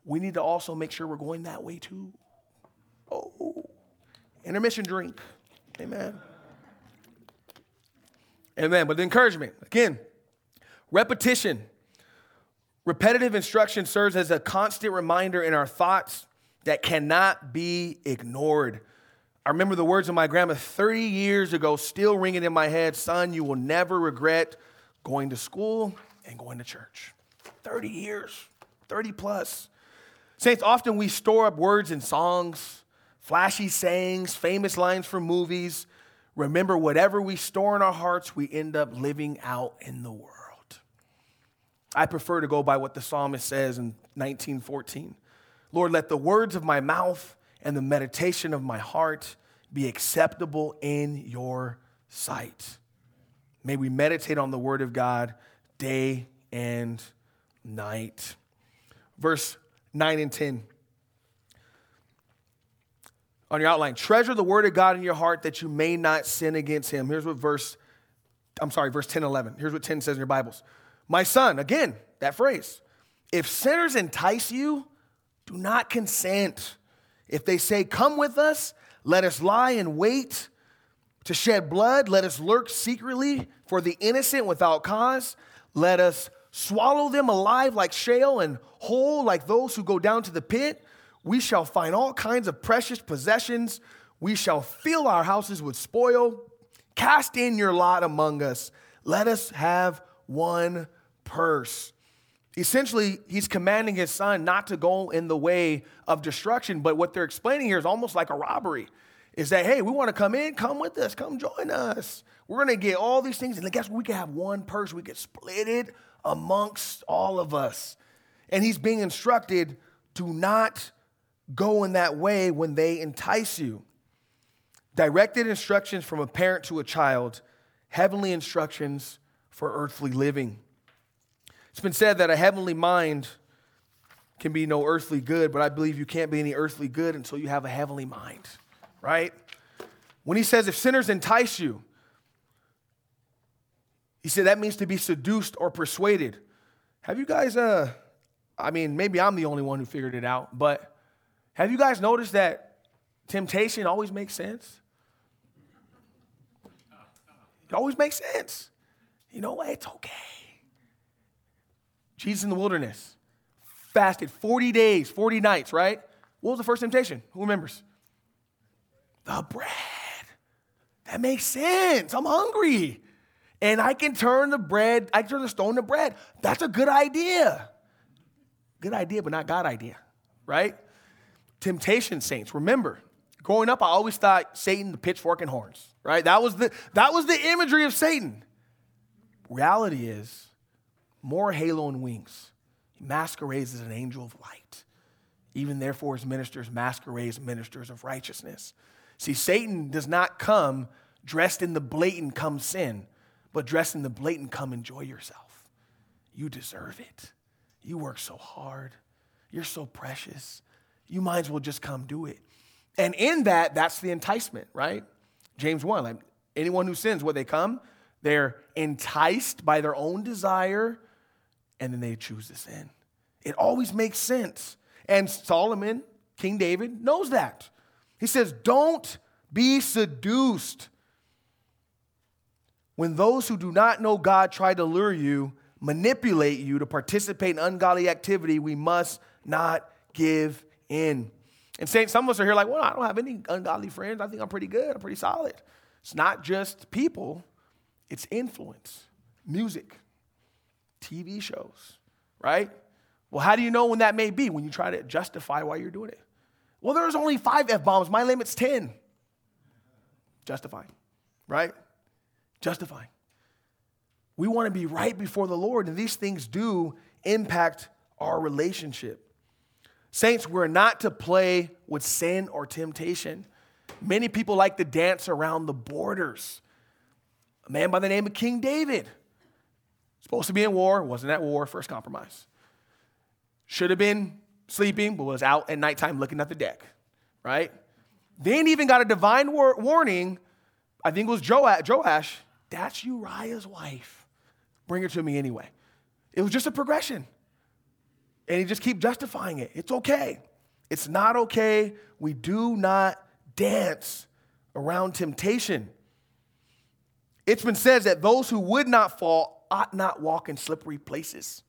we need to also make sure we're going that way too. Oh, intermission drink. Amen. Amen. But the encouragement, again, repetition. Repetitive instruction serves as a constant reminder in our thoughts that cannot be ignored. I remember the words of my grandma 30 years ago, still ringing in my head Son, you will never regret going to school and going to church. 30 years, 30 plus. Saints, often we store up words in songs, flashy sayings, famous lines from movies. Remember, whatever we store in our hearts, we end up living out in the world. I prefer to go by what the psalmist says in 1914. Lord, let the words of my mouth and the meditation of my heart be acceptable in your sight. May we meditate on the word of God day and night. Verse 9 and 10. On your outline, treasure the word of God in your heart that you may not sin against him. Here's what verse, I'm sorry, verse 10 11. Here's what 10 says in your Bibles. My son, again, that phrase. If sinners entice you, do not consent. If they say, Come with us, let us lie in wait to shed blood, let us lurk secretly for the innocent without cause. Let us swallow them alive like Sheol and whole like those who go down to the pit. We shall find all kinds of precious possessions. We shall fill our houses with spoil. Cast in your lot among us. Let us have one purse. Essentially, he's commanding his son not to go in the way of destruction, but what they're explaining here is almost like a robbery is that, hey, we want to come in, come with us, come join us. We're going to get all these things. And guess what? We can have one purse, we can split it amongst all of us. And he's being instructed to not go in that way when they entice you. Directed instructions from a parent to a child, heavenly instructions for earthly living. It's been said that a heavenly mind can be no earthly good, but I believe you can't be any earthly good until you have a heavenly mind right? When he says, if sinners entice you, he said that means to be seduced or persuaded. Have you guys, uh, I mean, maybe I'm the only one who figured it out, but have you guys noticed that temptation always makes sense? It always makes sense. You know what? It's okay. Jesus in the wilderness fasted 40 days, 40 nights, right? What was the first temptation? Who remembers? The bread. That makes sense. I'm hungry. And I can turn the bread, I can turn the stone to bread. That's a good idea. Good idea, but not God idea, right? Temptation saints. Remember, growing up, I always thought Satan, the pitchfork and horns, right? That was the, that was the imagery of Satan. Reality is more halo and wings. He masquerades as an angel of light. Even therefore, his ministers masquerade as ministers of righteousness. See, Satan does not come dressed in the blatant come sin, but dressed in the blatant come enjoy yourself. You deserve it. You work so hard. You're so precious. You might as well just come do it. And in that, that's the enticement, right? James 1, like anyone who sins, where they come, they're enticed by their own desire, and then they choose to sin. It always makes sense. And Solomon, King David, knows that. He says, Don't be seduced. When those who do not know God try to lure you, manipulate you to participate in ungodly activity, we must not give in. And saying some of us are here like, well, I don't have any ungodly friends. I think I'm pretty good. I'm pretty solid. It's not just people, it's influence, music, TV shows, right? Well, how do you know when that may be? When you try to justify why you're doing it. Well, there's only five F bombs. My limit's 10. Justifying, right? Justifying. We want to be right before the Lord, and these things do impact our relationship. Saints, we're not to play with sin or temptation. Many people like to dance around the borders. A man by the name of King David, supposed to be in war, wasn't at war, first compromise. Should have been sleeping, but was out at nighttime looking at the deck, right? Then even got a divine war- warning. I think it was Joash, Joash, that's Uriah's wife. Bring her to me anyway. It was just a progression. And he just keep justifying it. It's okay. It's not okay. We do not dance around temptation. It's been said that those who would not fall ought not walk in slippery places,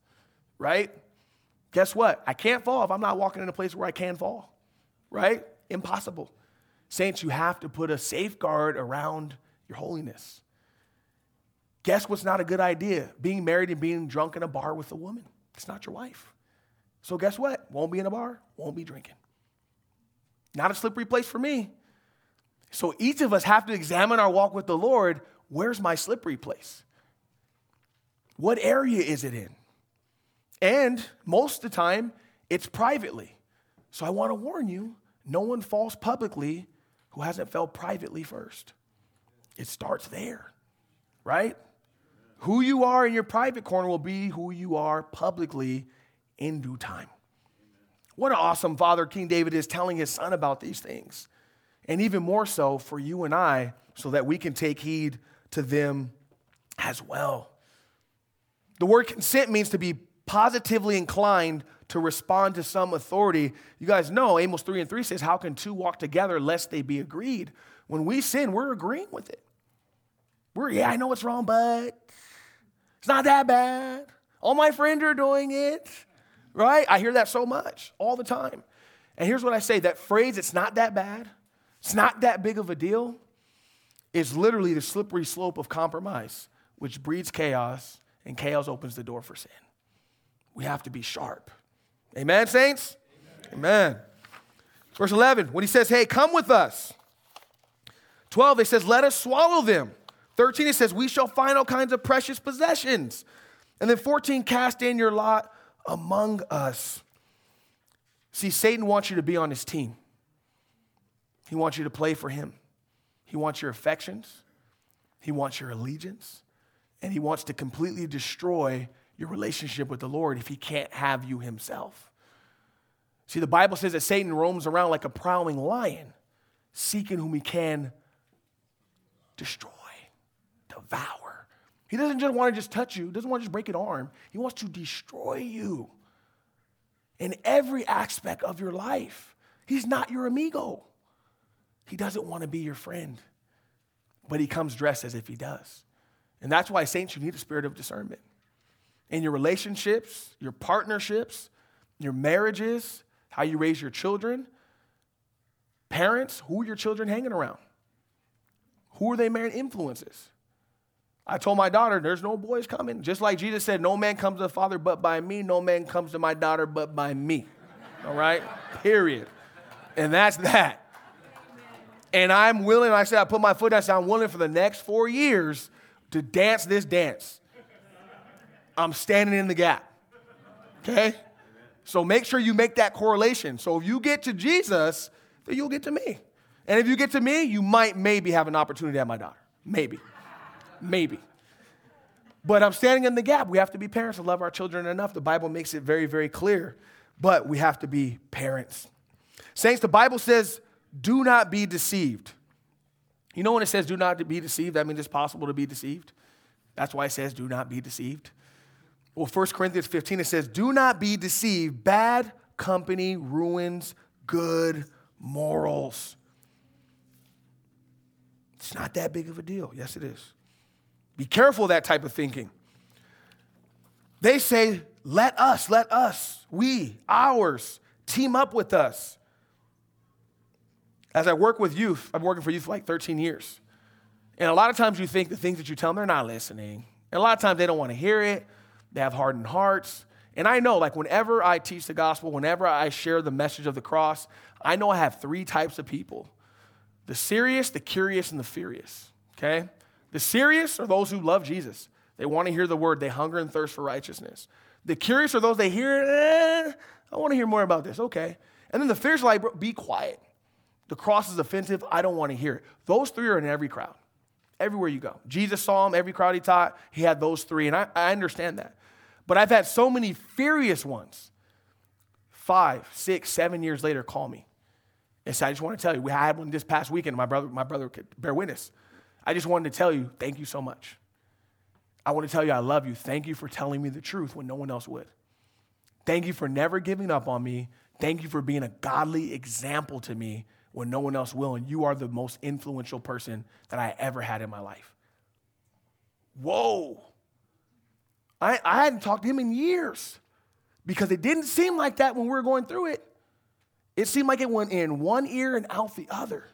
right? Guess what? I can't fall if I'm not walking in a place where I can fall, right? Impossible. Saints, you have to put a safeguard around your holiness. Guess what's not a good idea? Being married and being drunk in a bar with a woman. It's not your wife. So guess what? Won't be in a bar, won't be drinking. Not a slippery place for me. So each of us have to examine our walk with the Lord. Where's my slippery place? What area is it in? And most of the time, it's privately. So I want to warn you no one falls publicly who hasn't fell privately first. It starts there, right? Who you are in your private corner will be who you are publicly in due time. What an awesome father King David is telling his son about these things. And even more so for you and I, so that we can take heed to them as well. The word consent means to be positively inclined to respond to some authority. You guys know Amos 3 and 3 says, How can two walk together lest they be agreed? When we sin, we're agreeing with it. We're, yeah, I know it's wrong, but it's not that bad. All my friends are doing it right? I hear that so much all the time. And here's what I say that phrase, it's not that bad, it's not that big of a deal, is literally the slippery slope of compromise, which breeds chaos, and chaos opens the door for sin. We have to be sharp. Amen, saints? Amen. Amen. Verse 11, when he says, Hey, come with us. 12, it says, Let us swallow them. 13, it says, We shall find all kinds of precious possessions. And then 14, cast in your lot among us. See, Satan wants you to be on his team. He wants you to play for him. He wants your affections. He wants your allegiance. And he wants to completely destroy your relationship with the Lord if he can't have you himself. See, the Bible says that Satan roams around like a prowling lion, seeking whom he can destroy, devour. He doesn't just want to just touch you, doesn't want to just break an arm. He wants to destroy you in every aspect of your life. He's not your amigo. He doesn't want to be your friend, but he comes dressed as if he does. And that's why, saints, you need a spirit of discernment. In your relationships, your partnerships, your marriages, how you raise your children, Parents, who are your children hanging around? Who are they main influences? I told my daughter, there's no boys coming. Just like Jesus said, no man comes to the Father but by me, no man comes to my daughter but by me. All right? Period. And that's that. And I'm willing, I said, I put my foot down, I said, I'm willing for the next four years to dance this dance. I'm standing in the gap. Okay? So make sure you make that correlation. So if you get to Jesus, then you'll get to me. And if you get to me, you might maybe have an opportunity have my daughter. Maybe. Maybe. But I'm standing in the gap. We have to be parents to love our children enough. The Bible makes it very, very clear. But we have to be parents. Saints, the Bible says, do not be deceived. You know when it says do not be deceived, that means it's possible to be deceived. That's why it says do not be deceived. Well, 1 Corinthians 15, it says, do not be deceived. Bad company ruins good morals. It's not that big of a deal. Yes, it is. Be careful of that type of thinking. They say, let us, let us, we, ours, team up with us. As I work with youth, I've been working for youth for like 13 years. And a lot of times you think the things that you tell them, they're not listening. And a lot of times they don't want to hear it. They have hardened hearts. And I know, like, whenever I teach the gospel, whenever I share the message of the cross, I know I have three types of people the serious, the curious, and the furious. Okay? The serious are those who love Jesus. They want to hear the word, they hunger and thirst for righteousness. The curious are those they hear, eh, I want to hear more about this. Okay. And then the fierce like, be quiet. The cross is offensive. I don't want to hear it. Those three are in every crowd, everywhere you go. Jesus saw them, every crowd he taught, he had those three. And I, I understand that. But I've had so many furious ones, five, six, seven years later, call me. And so I just want to tell you, we had one this past weekend. My brother, my brother could bear witness. I just wanted to tell you, thank you so much. I want to tell you I love you. Thank you for telling me the truth when no one else would. Thank you for never giving up on me. Thank you for being a godly example to me when no one else will. And you are the most influential person that I ever had in my life. Whoa. I, I hadn't talked to him in years because it didn't seem like that when we were going through it. It seemed like it went in one ear and out the other.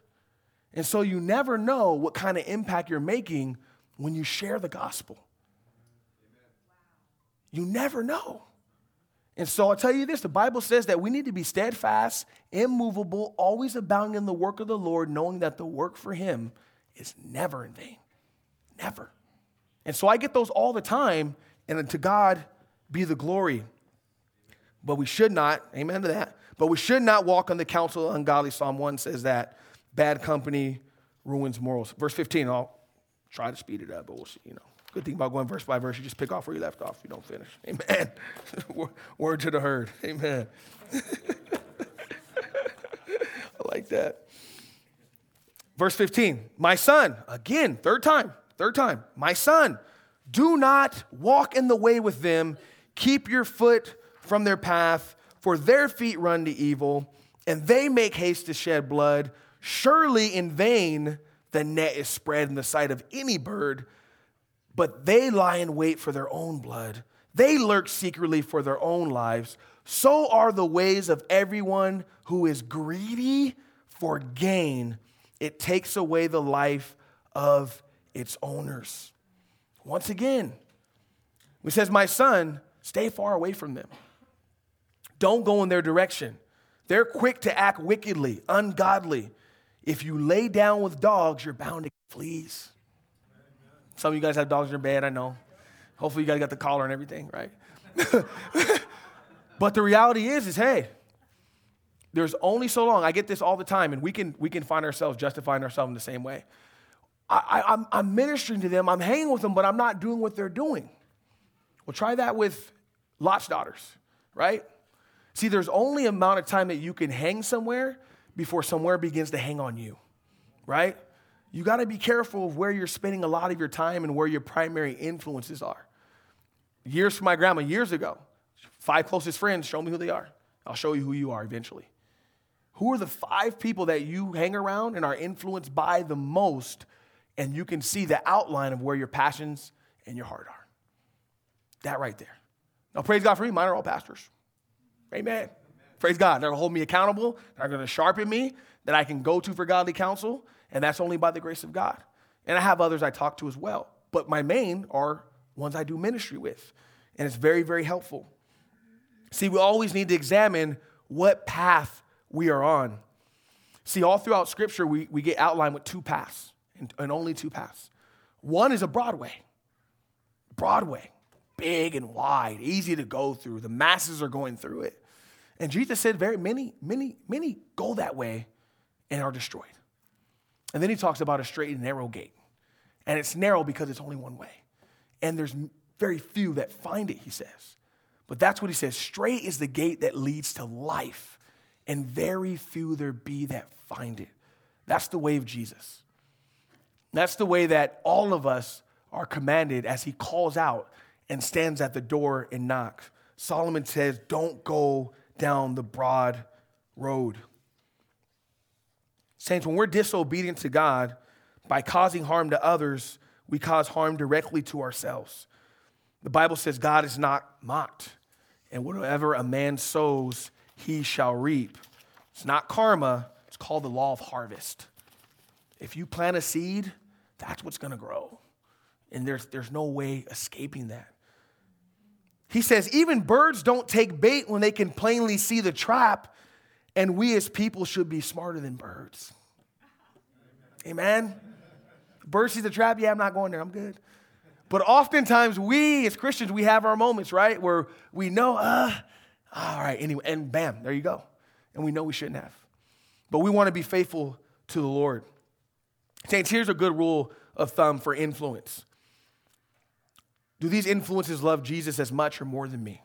And so you never know what kind of impact you're making when you share the gospel. You never know. And so I'll tell you this the Bible says that we need to be steadfast, immovable, always abounding in the work of the Lord, knowing that the work for Him is never in vain. Never. And so I get those all the time, and to God be the glory. But we should not, amen to that, but we should not walk on the counsel of ungodly. Psalm 1 says that bad company ruins morals. Verse 15, I'll try to speed it up, but we'll see, you know. Good thing about going verse by verse, you just pick off where you left off. You don't finish. Amen. *laughs* Word to the herd. Amen. *laughs* I like that. Verse 15, my son, again, third time, third time, my son, do not walk in the way with them. Keep your foot from their path, for their feet run to evil, and they make haste to shed blood. Surely in vain the net is spread in the sight of any bird but they lie in wait for their own blood. They lurk secretly for their own lives. So are the ways of everyone who is greedy for gain. It takes away the life of its owners. Once again, he says, My son, stay far away from them. Don't go in their direction. They're quick to act wickedly, ungodly. If you lay down with dogs, you're bound to get fleas. Some of you guys have dogs in your bed, I know. Hopefully you guys got the collar and everything, right? *laughs* but the reality is, is hey, there's only so long. I get this all the time, and we can we can find ourselves justifying ourselves in the same way. I, I, I'm, I'm ministering to them, I'm hanging with them, but I'm not doing what they're doing. Well, try that with Lot's daughters, right? See, there's only amount of time that you can hang somewhere before somewhere begins to hang on you, right? you got to be careful of where you're spending a lot of your time and where your primary influences are. Years from my grandma, years ago, five closest friends, show me who they are. I'll show you who you are eventually. Who are the five people that you hang around and are influenced by the most, and you can see the outline of where your passions and your heart are? That right there. Now, praise God for me, mine are all pastors. Amen. Praise God. They're going to hold me accountable. They're going to sharpen me that I can go to for godly counsel. And that's only by the grace of God. And I have others I talk to as well. But my main are ones I do ministry with. And it's very, very helpful. See, we always need to examine what path we are on. See, all throughout Scripture, we, we get outlined with two paths, and, and only two paths. One is a Broadway. Broadway, big and wide, easy to go through. The masses are going through it. And Jesus said, very many, many, many go that way and are destroyed. And then he talks about a straight and narrow gate. And it's narrow because it's only one way. And there's very few that find it, he says. But that's what he says. Straight is the gate that leads to life, and very few there be that find it. That's the way of Jesus. That's the way that all of us are commanded as he calls out and stands at the door and knocks. Solomon says, Don't go down the broad road. Saints, when we're disobedient to God by causing harm to others, we cause harm directly to ourselves. The Bible says God is not mocked, and whatever a man sows, he shall reap. It's not karma, it's called the law of harvest. If you plant a seed, that's what's going to grow. And there's, there's no way escaping that. He says, even birds don't take bait when they can plainly see the trap, and we as people should be smarter than birds. Amen? Bird sees the trap, yeah, I'm not going there, I'm good. But oftentimes, we as Christians, we have our moments, right, where we know, uh, all right, anyway, and bam, there you go. And we know we shouldn't have. But we want to be faithful to the Lord. Saints, here's a good rule of thumb for influence Do these influences love Jesus as much or more than me?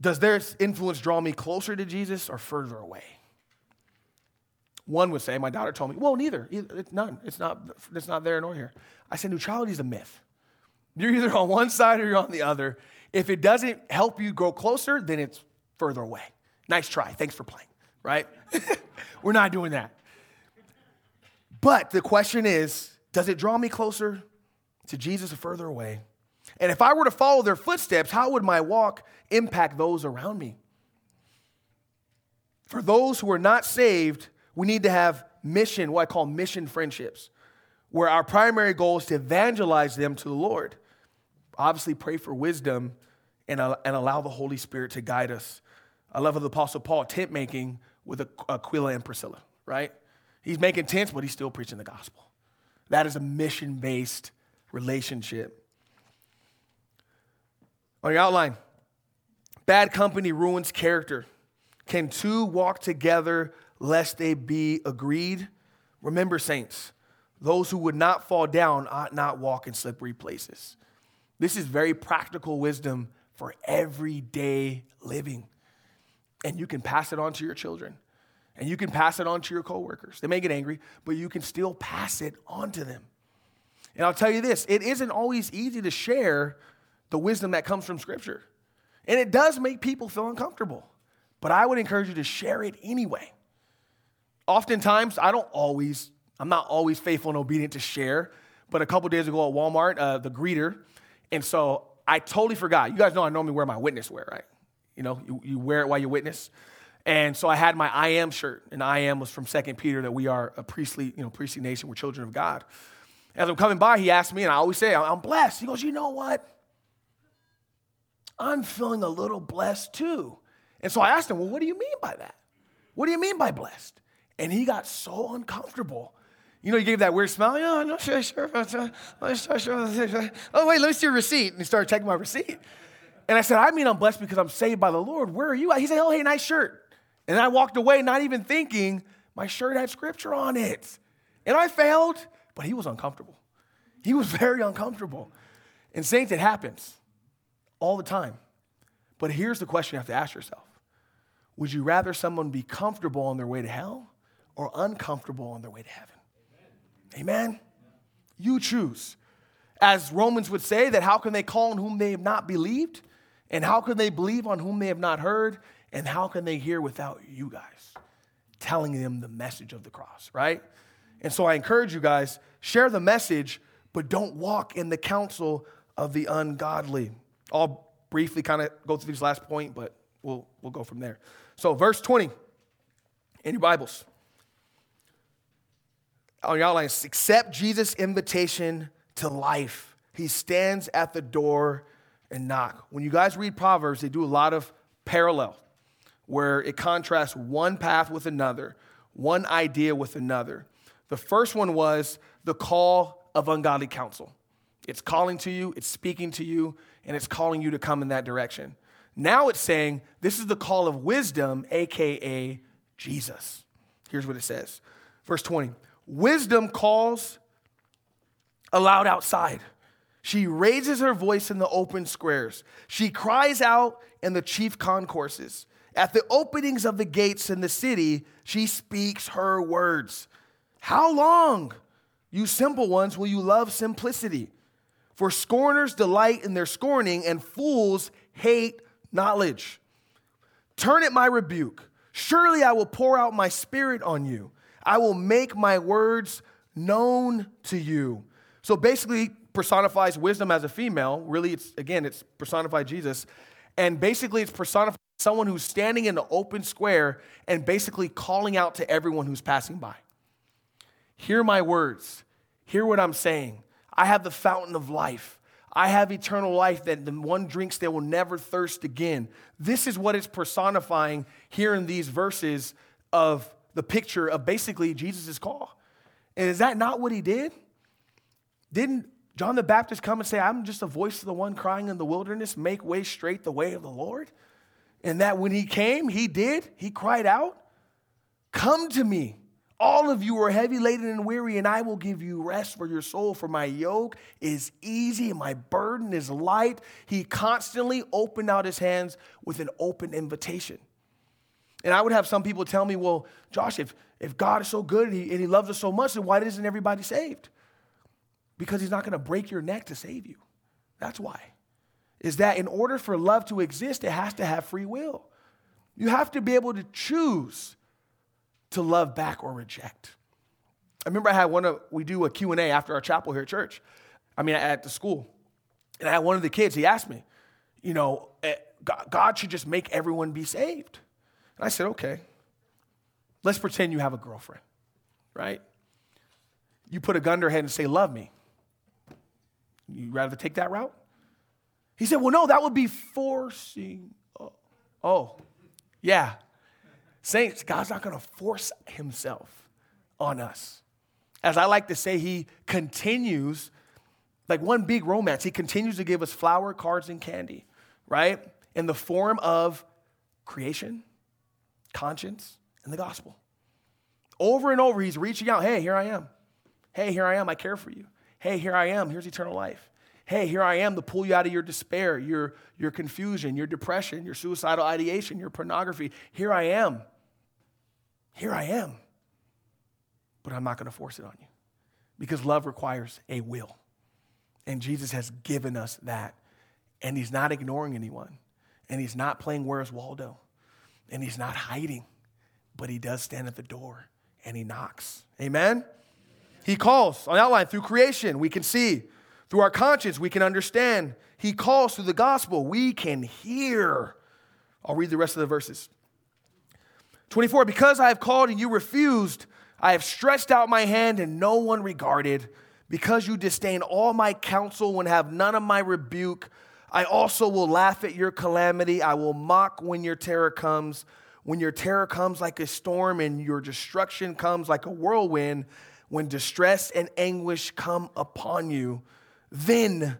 Does their influence draw me closer to Jesus or further away? One would say, my daughter told me, well, neither. It's none. It's not, it's not there nor here. I said, neutrality is a myth. You're either on one side or you're on the other. If it doesn't help you grow closer, then it's further away. Nice try. Thanks for playing, right? *laughs* We're not doing that. But the question is does it draw me closer to Jesus further away? And if I were to follow their footsteps, how would my walk impact those around me? For those who are not saved, we need to have mission, what I call mission friendships, where our primary goal is to evangelize them to the Lord. Obviously, pray for wisdom and, and allow the Holy Spirit to guide us. I love the Apostle Paul tent making with Aquila and Priscilla, right? He's making tents, but he's still preaching the gospel. That is a mission based relationship. On your outline, bad company ruins character. Can two walk together lest they be agreed. Remember, saints, those who would not fall down ought not walk in slippery places. This is very practical wisdom for everyday living. And you can pass it on to your children. And you can pass it on to your coworkers. They may get angry, but you can still pass it on to them. And I'll tell you this it isn't always easy to share the wisdom that comes from Scripture. And it does make people feel uncomfortable. But I would encourage you to share it anyway oftentimes, I don't always, I'm not always faithful and obedient to share. But a couple days ago at Walmart, uh, the greeter, and so I totally forgot. You guys know I normally wear my witness wear, right? You know, you, you wear it while you witness. And so I had my I am shirt, and I am was from Second Peter that we are a priestly, you know, priestly nation. We're children of God. As I'm coming by, he asked me, and I always say, I'm blessed. He goes, You know what? I'm feeling a little blessed too. And so I asked him, Well, what do you mean by that? What do you mean by blessed? And he got so uncomfortable. You know, he gave that weird smile. Oh, I'm not uh, sure. sure, sure. Oh, wait, let me see your receipt. And he started checking my receipt. And I said, I mean, I'm blessed because I'm saved by the Lord. Where are you at? He said, Oh, hey, nice shirt. And I walked away, not even thinking my shirt had scripture on it. And I failed, but he was uncomfortable. He was *laughs* very uncomfortable. And, saints, it happens all the time. But here's the question you have to ask yourself Would you rather someone be comfortable on their way to hell or uncomfortable on their way to heaven. Amen? Amen? You choose. As Romans would say, that how can they call on whom they have not believed? And how can they believe on whom they have not heard? And how can they hear without you guys telling them the message of the cross, right? And so I encourage you guys, share the message, but don't walk in the counsel of the ungodly. I'll briefly kind of go through this last point, but we'll, we'll go from there. So, verse 20 in your Bibles. On your outlines, accept Jesus' invitation to life. He stands at the door and knock. When you guys read Proverbs, they do a lot of parallel where it contrasts one path with another, one idea with another. The first one was the call of ungodly counsel. It's calling to you, it's speaking to you, and it's calling you to come in that direction. Now it's saying this is the call of wisdom, aka Jesus. Here's what it says. Verse 20 Wisdom calls aloud outside. She raises her voice in the open squares. She cries out in the chief concourses. At the openings of the gates in the city, she speaks her words. How long, you simple ones, will you love simplicity? For scorners delight in their scorning, and fools hate knowledge. Turn at my rebuke. Surely I will pour out my spirit on you. I will make my words known to you. So basically, personifies wisdom as a female. Really, it's again, it's personified Jesus. And basically, it's personified someone who's standing in the open square and basically calling out to everyone who's passing by. Hear my words. Hear what I'm saying. I have the fountain of life. I have eternal life that the one drinks they will never thirst again. This is what it's personifying here in these verses of the picture of basically Jesus' call. And is that not what he did? Didn't John the Baptist come and say, I'm just a voice of the one crying in the wilderness, make way straight the way of the Lord? And that when he came, he did. He cried out, Come to me, all of you are heavy laden and weary, and I will give you rest for your soul. For my yoke is easy and my burden is light. He constantly opened out his hands with an open invitation. And I would have some people tell me, Well, Josh, if, if God is so good and he, and he loves us so much, then why isn't everybody saved? Because he's not going to break your neck to save you. That's why is that in order for love to exist, it has to have free will. You have to be able to choose to love back or reject. I remember I had one of, we do a Q&A after our chapel here at church. I mean, at the school. And I had one of the kids, he asked me, you know, eh, God should just make everyone be saved. And I said, okay, let's pretend you have a girlfriend, right? You put a gun to her head and say, love me. You rather take that route? He said, Well, no, that would be forcing. Oh, oh yeah. Saints, God's not going to force himself on us. As I like to say, he continues, like one big romance, he continues to give us flower, cards, and candy, right? In the form of creation, conscience, and the gospel. Over and over, he's reaching out. Hey, here I am. Hey, here I am. I care for you. Hey, here I am. Here's eternal life hey, here I am to pull you out of your despair, your, your confusion, your depression, your suicidal ideation, your pornography. Here I am. Here I am. But I'm not going to force it on you because love requires a will. And Jesus has given us that. And he's not ignoring anyone. And he's not playing Where's Waldo. And he's not hiding. But he does stand at the door and he knocks. Amen? He calls on outline through creation. We can see through our conscience, we can understand. He calls through the gospel. We can hear. I'll read the rest of the verses. 24, because I have called and you refused, I have stretched out my hand and no one regarded. Because you disdain all my counsel and have none of my rebuke, I also will laugh at your calamity. I will mock when your terror comes. When your terror comes like a storm and your destruction comes like a whirlwind, when distress and anguish come upon you. Then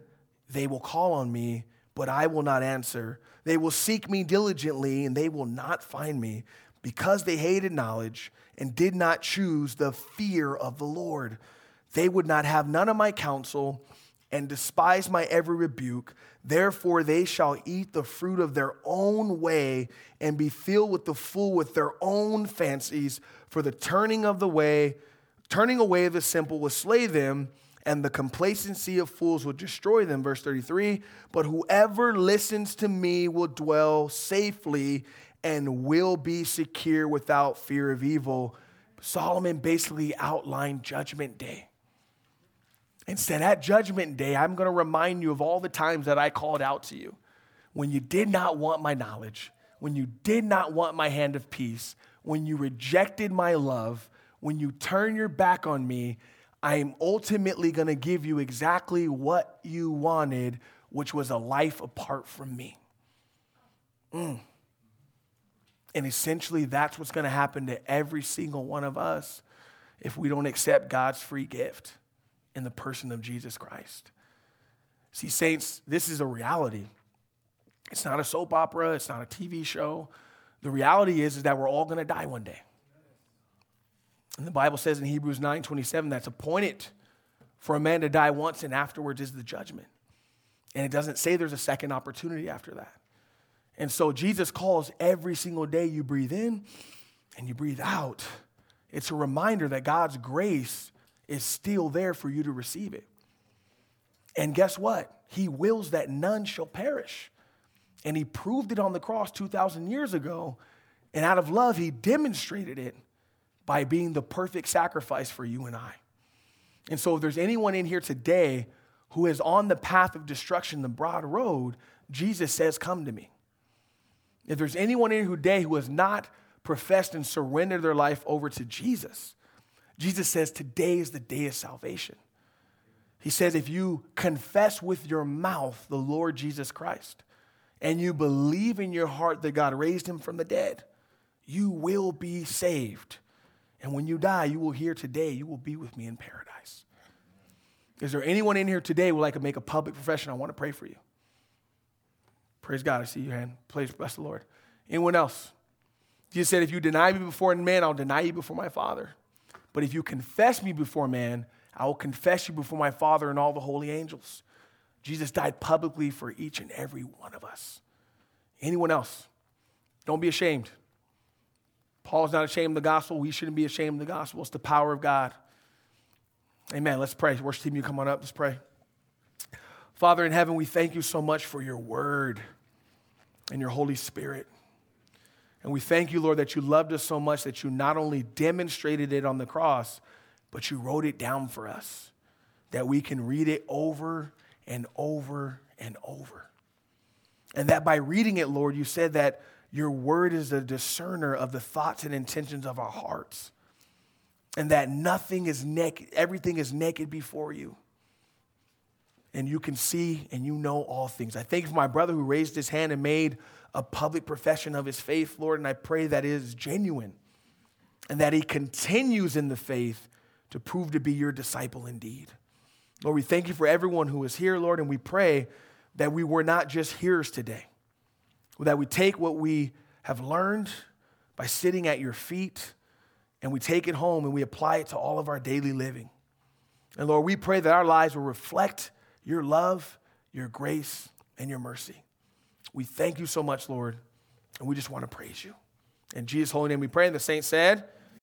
they will call on me, but I will not answer. They will seek me diligently, and they will not find me, because they hated knowledge and did not choose the fear of the Lord. They would not have none of my counsel and despise my every rebuke. Therefore, they shall eat the fruit of their own way and be filled with the fool with their own fancies. For the turning of the way, turning away of the simple will slay them, and the complacency of fools will destroy them. Verse 33 But whoever listens to me will dwell safely and will be secure without fear of evil. Solomon basically outlined Judgment Day. And said, At Judgment Day, I'm going to remind you of all the times that I called out to you when you did not want my knowledge, when you did not want my hand of peace, when you rejected my love, when you turn your back on me, I am ultimately going to give you exactly what you wanted, which was a life apart from me. Mm. And essentially, that's what's going to happen to every single one of us if we don't accept God's free gift in the person of Jesus Christ. See, saints, this is a reality. It's not a soap opera, it's not a TV show. The reality is, is that we're all going to die one day. And the Bible says in Hebrews 9 27, that's appointed for a man to die once, and afterwards is the judgment. And it doesn't say there's a second opportunity after that. And so Jesus calls every single day you breathe in and you breathe out. It's a reminder that God's grace is still there for you to receive it. And guess what? He wills that none shall perish. And he proved it on the cross 2,000 years ago. And out of love, he demonstrated it by being the perfect sacrifice for you and I. And so, if there's anyone in here today who is on the path of destruction, the broad road, Jesus says, Come to me. If there's anyone in here today who has not professed and surrendered their life over to Jesus, Jesus says, Today is the day of salvation. He says, If you confess with your mouth the Lord Jesus Christ and you believe in your heart that God raised him from the dead, you will be saved. And when you die, you will hear today, you will be with me in paradise. Is there anyone in here today who would like to make a public profession? I want to pray for you. Praise God. I see your hand. Please bless the Lord. Anyone else? Jesus said, If you deny me before man, I'll deny you before my Father. But if you confess me before man, I will confess you before my Father and all the holy angels. Jesus died publicly for each and every one of us. Anyone else? Don't be ashamed. Paul's not ashamed of the gospel. We shouldn't be ashamed of the gospel. It's the power of God. Amen. Let's pray. Worship team, you come on up. Let's pray. Father in heaven, we thank you so much for your word and your Holy Spirit. And we thank you, Lord, that you loved us so much that you not only demonstrated it on the cross, but you wrote it down for us, that we can read it over and over and over. And that by reading it, Lord, you said that your word is a discerner of the thoughts and intentions of our hearts. And that nothing is naked, everything is naked before you. And you can see and you know all things. I thank you for my brother who raised his hand and made a public profession of his faith, Lord, and I pray that is genuine and that he continues in the faith to prove to be your disciple indeed. Lord, we thank you for everyone who is here, Lord, and we pray that we were not just hearers today that we take what we have learned by sitting at your feet and we take it home and we apply it to all of our daily living. And Lord, we pray that our lives will reflect your love, your grace, and your mercy. We thank you so much, Lord, and we just want to praise you. In Jesus' holy name we pray. And the saints said,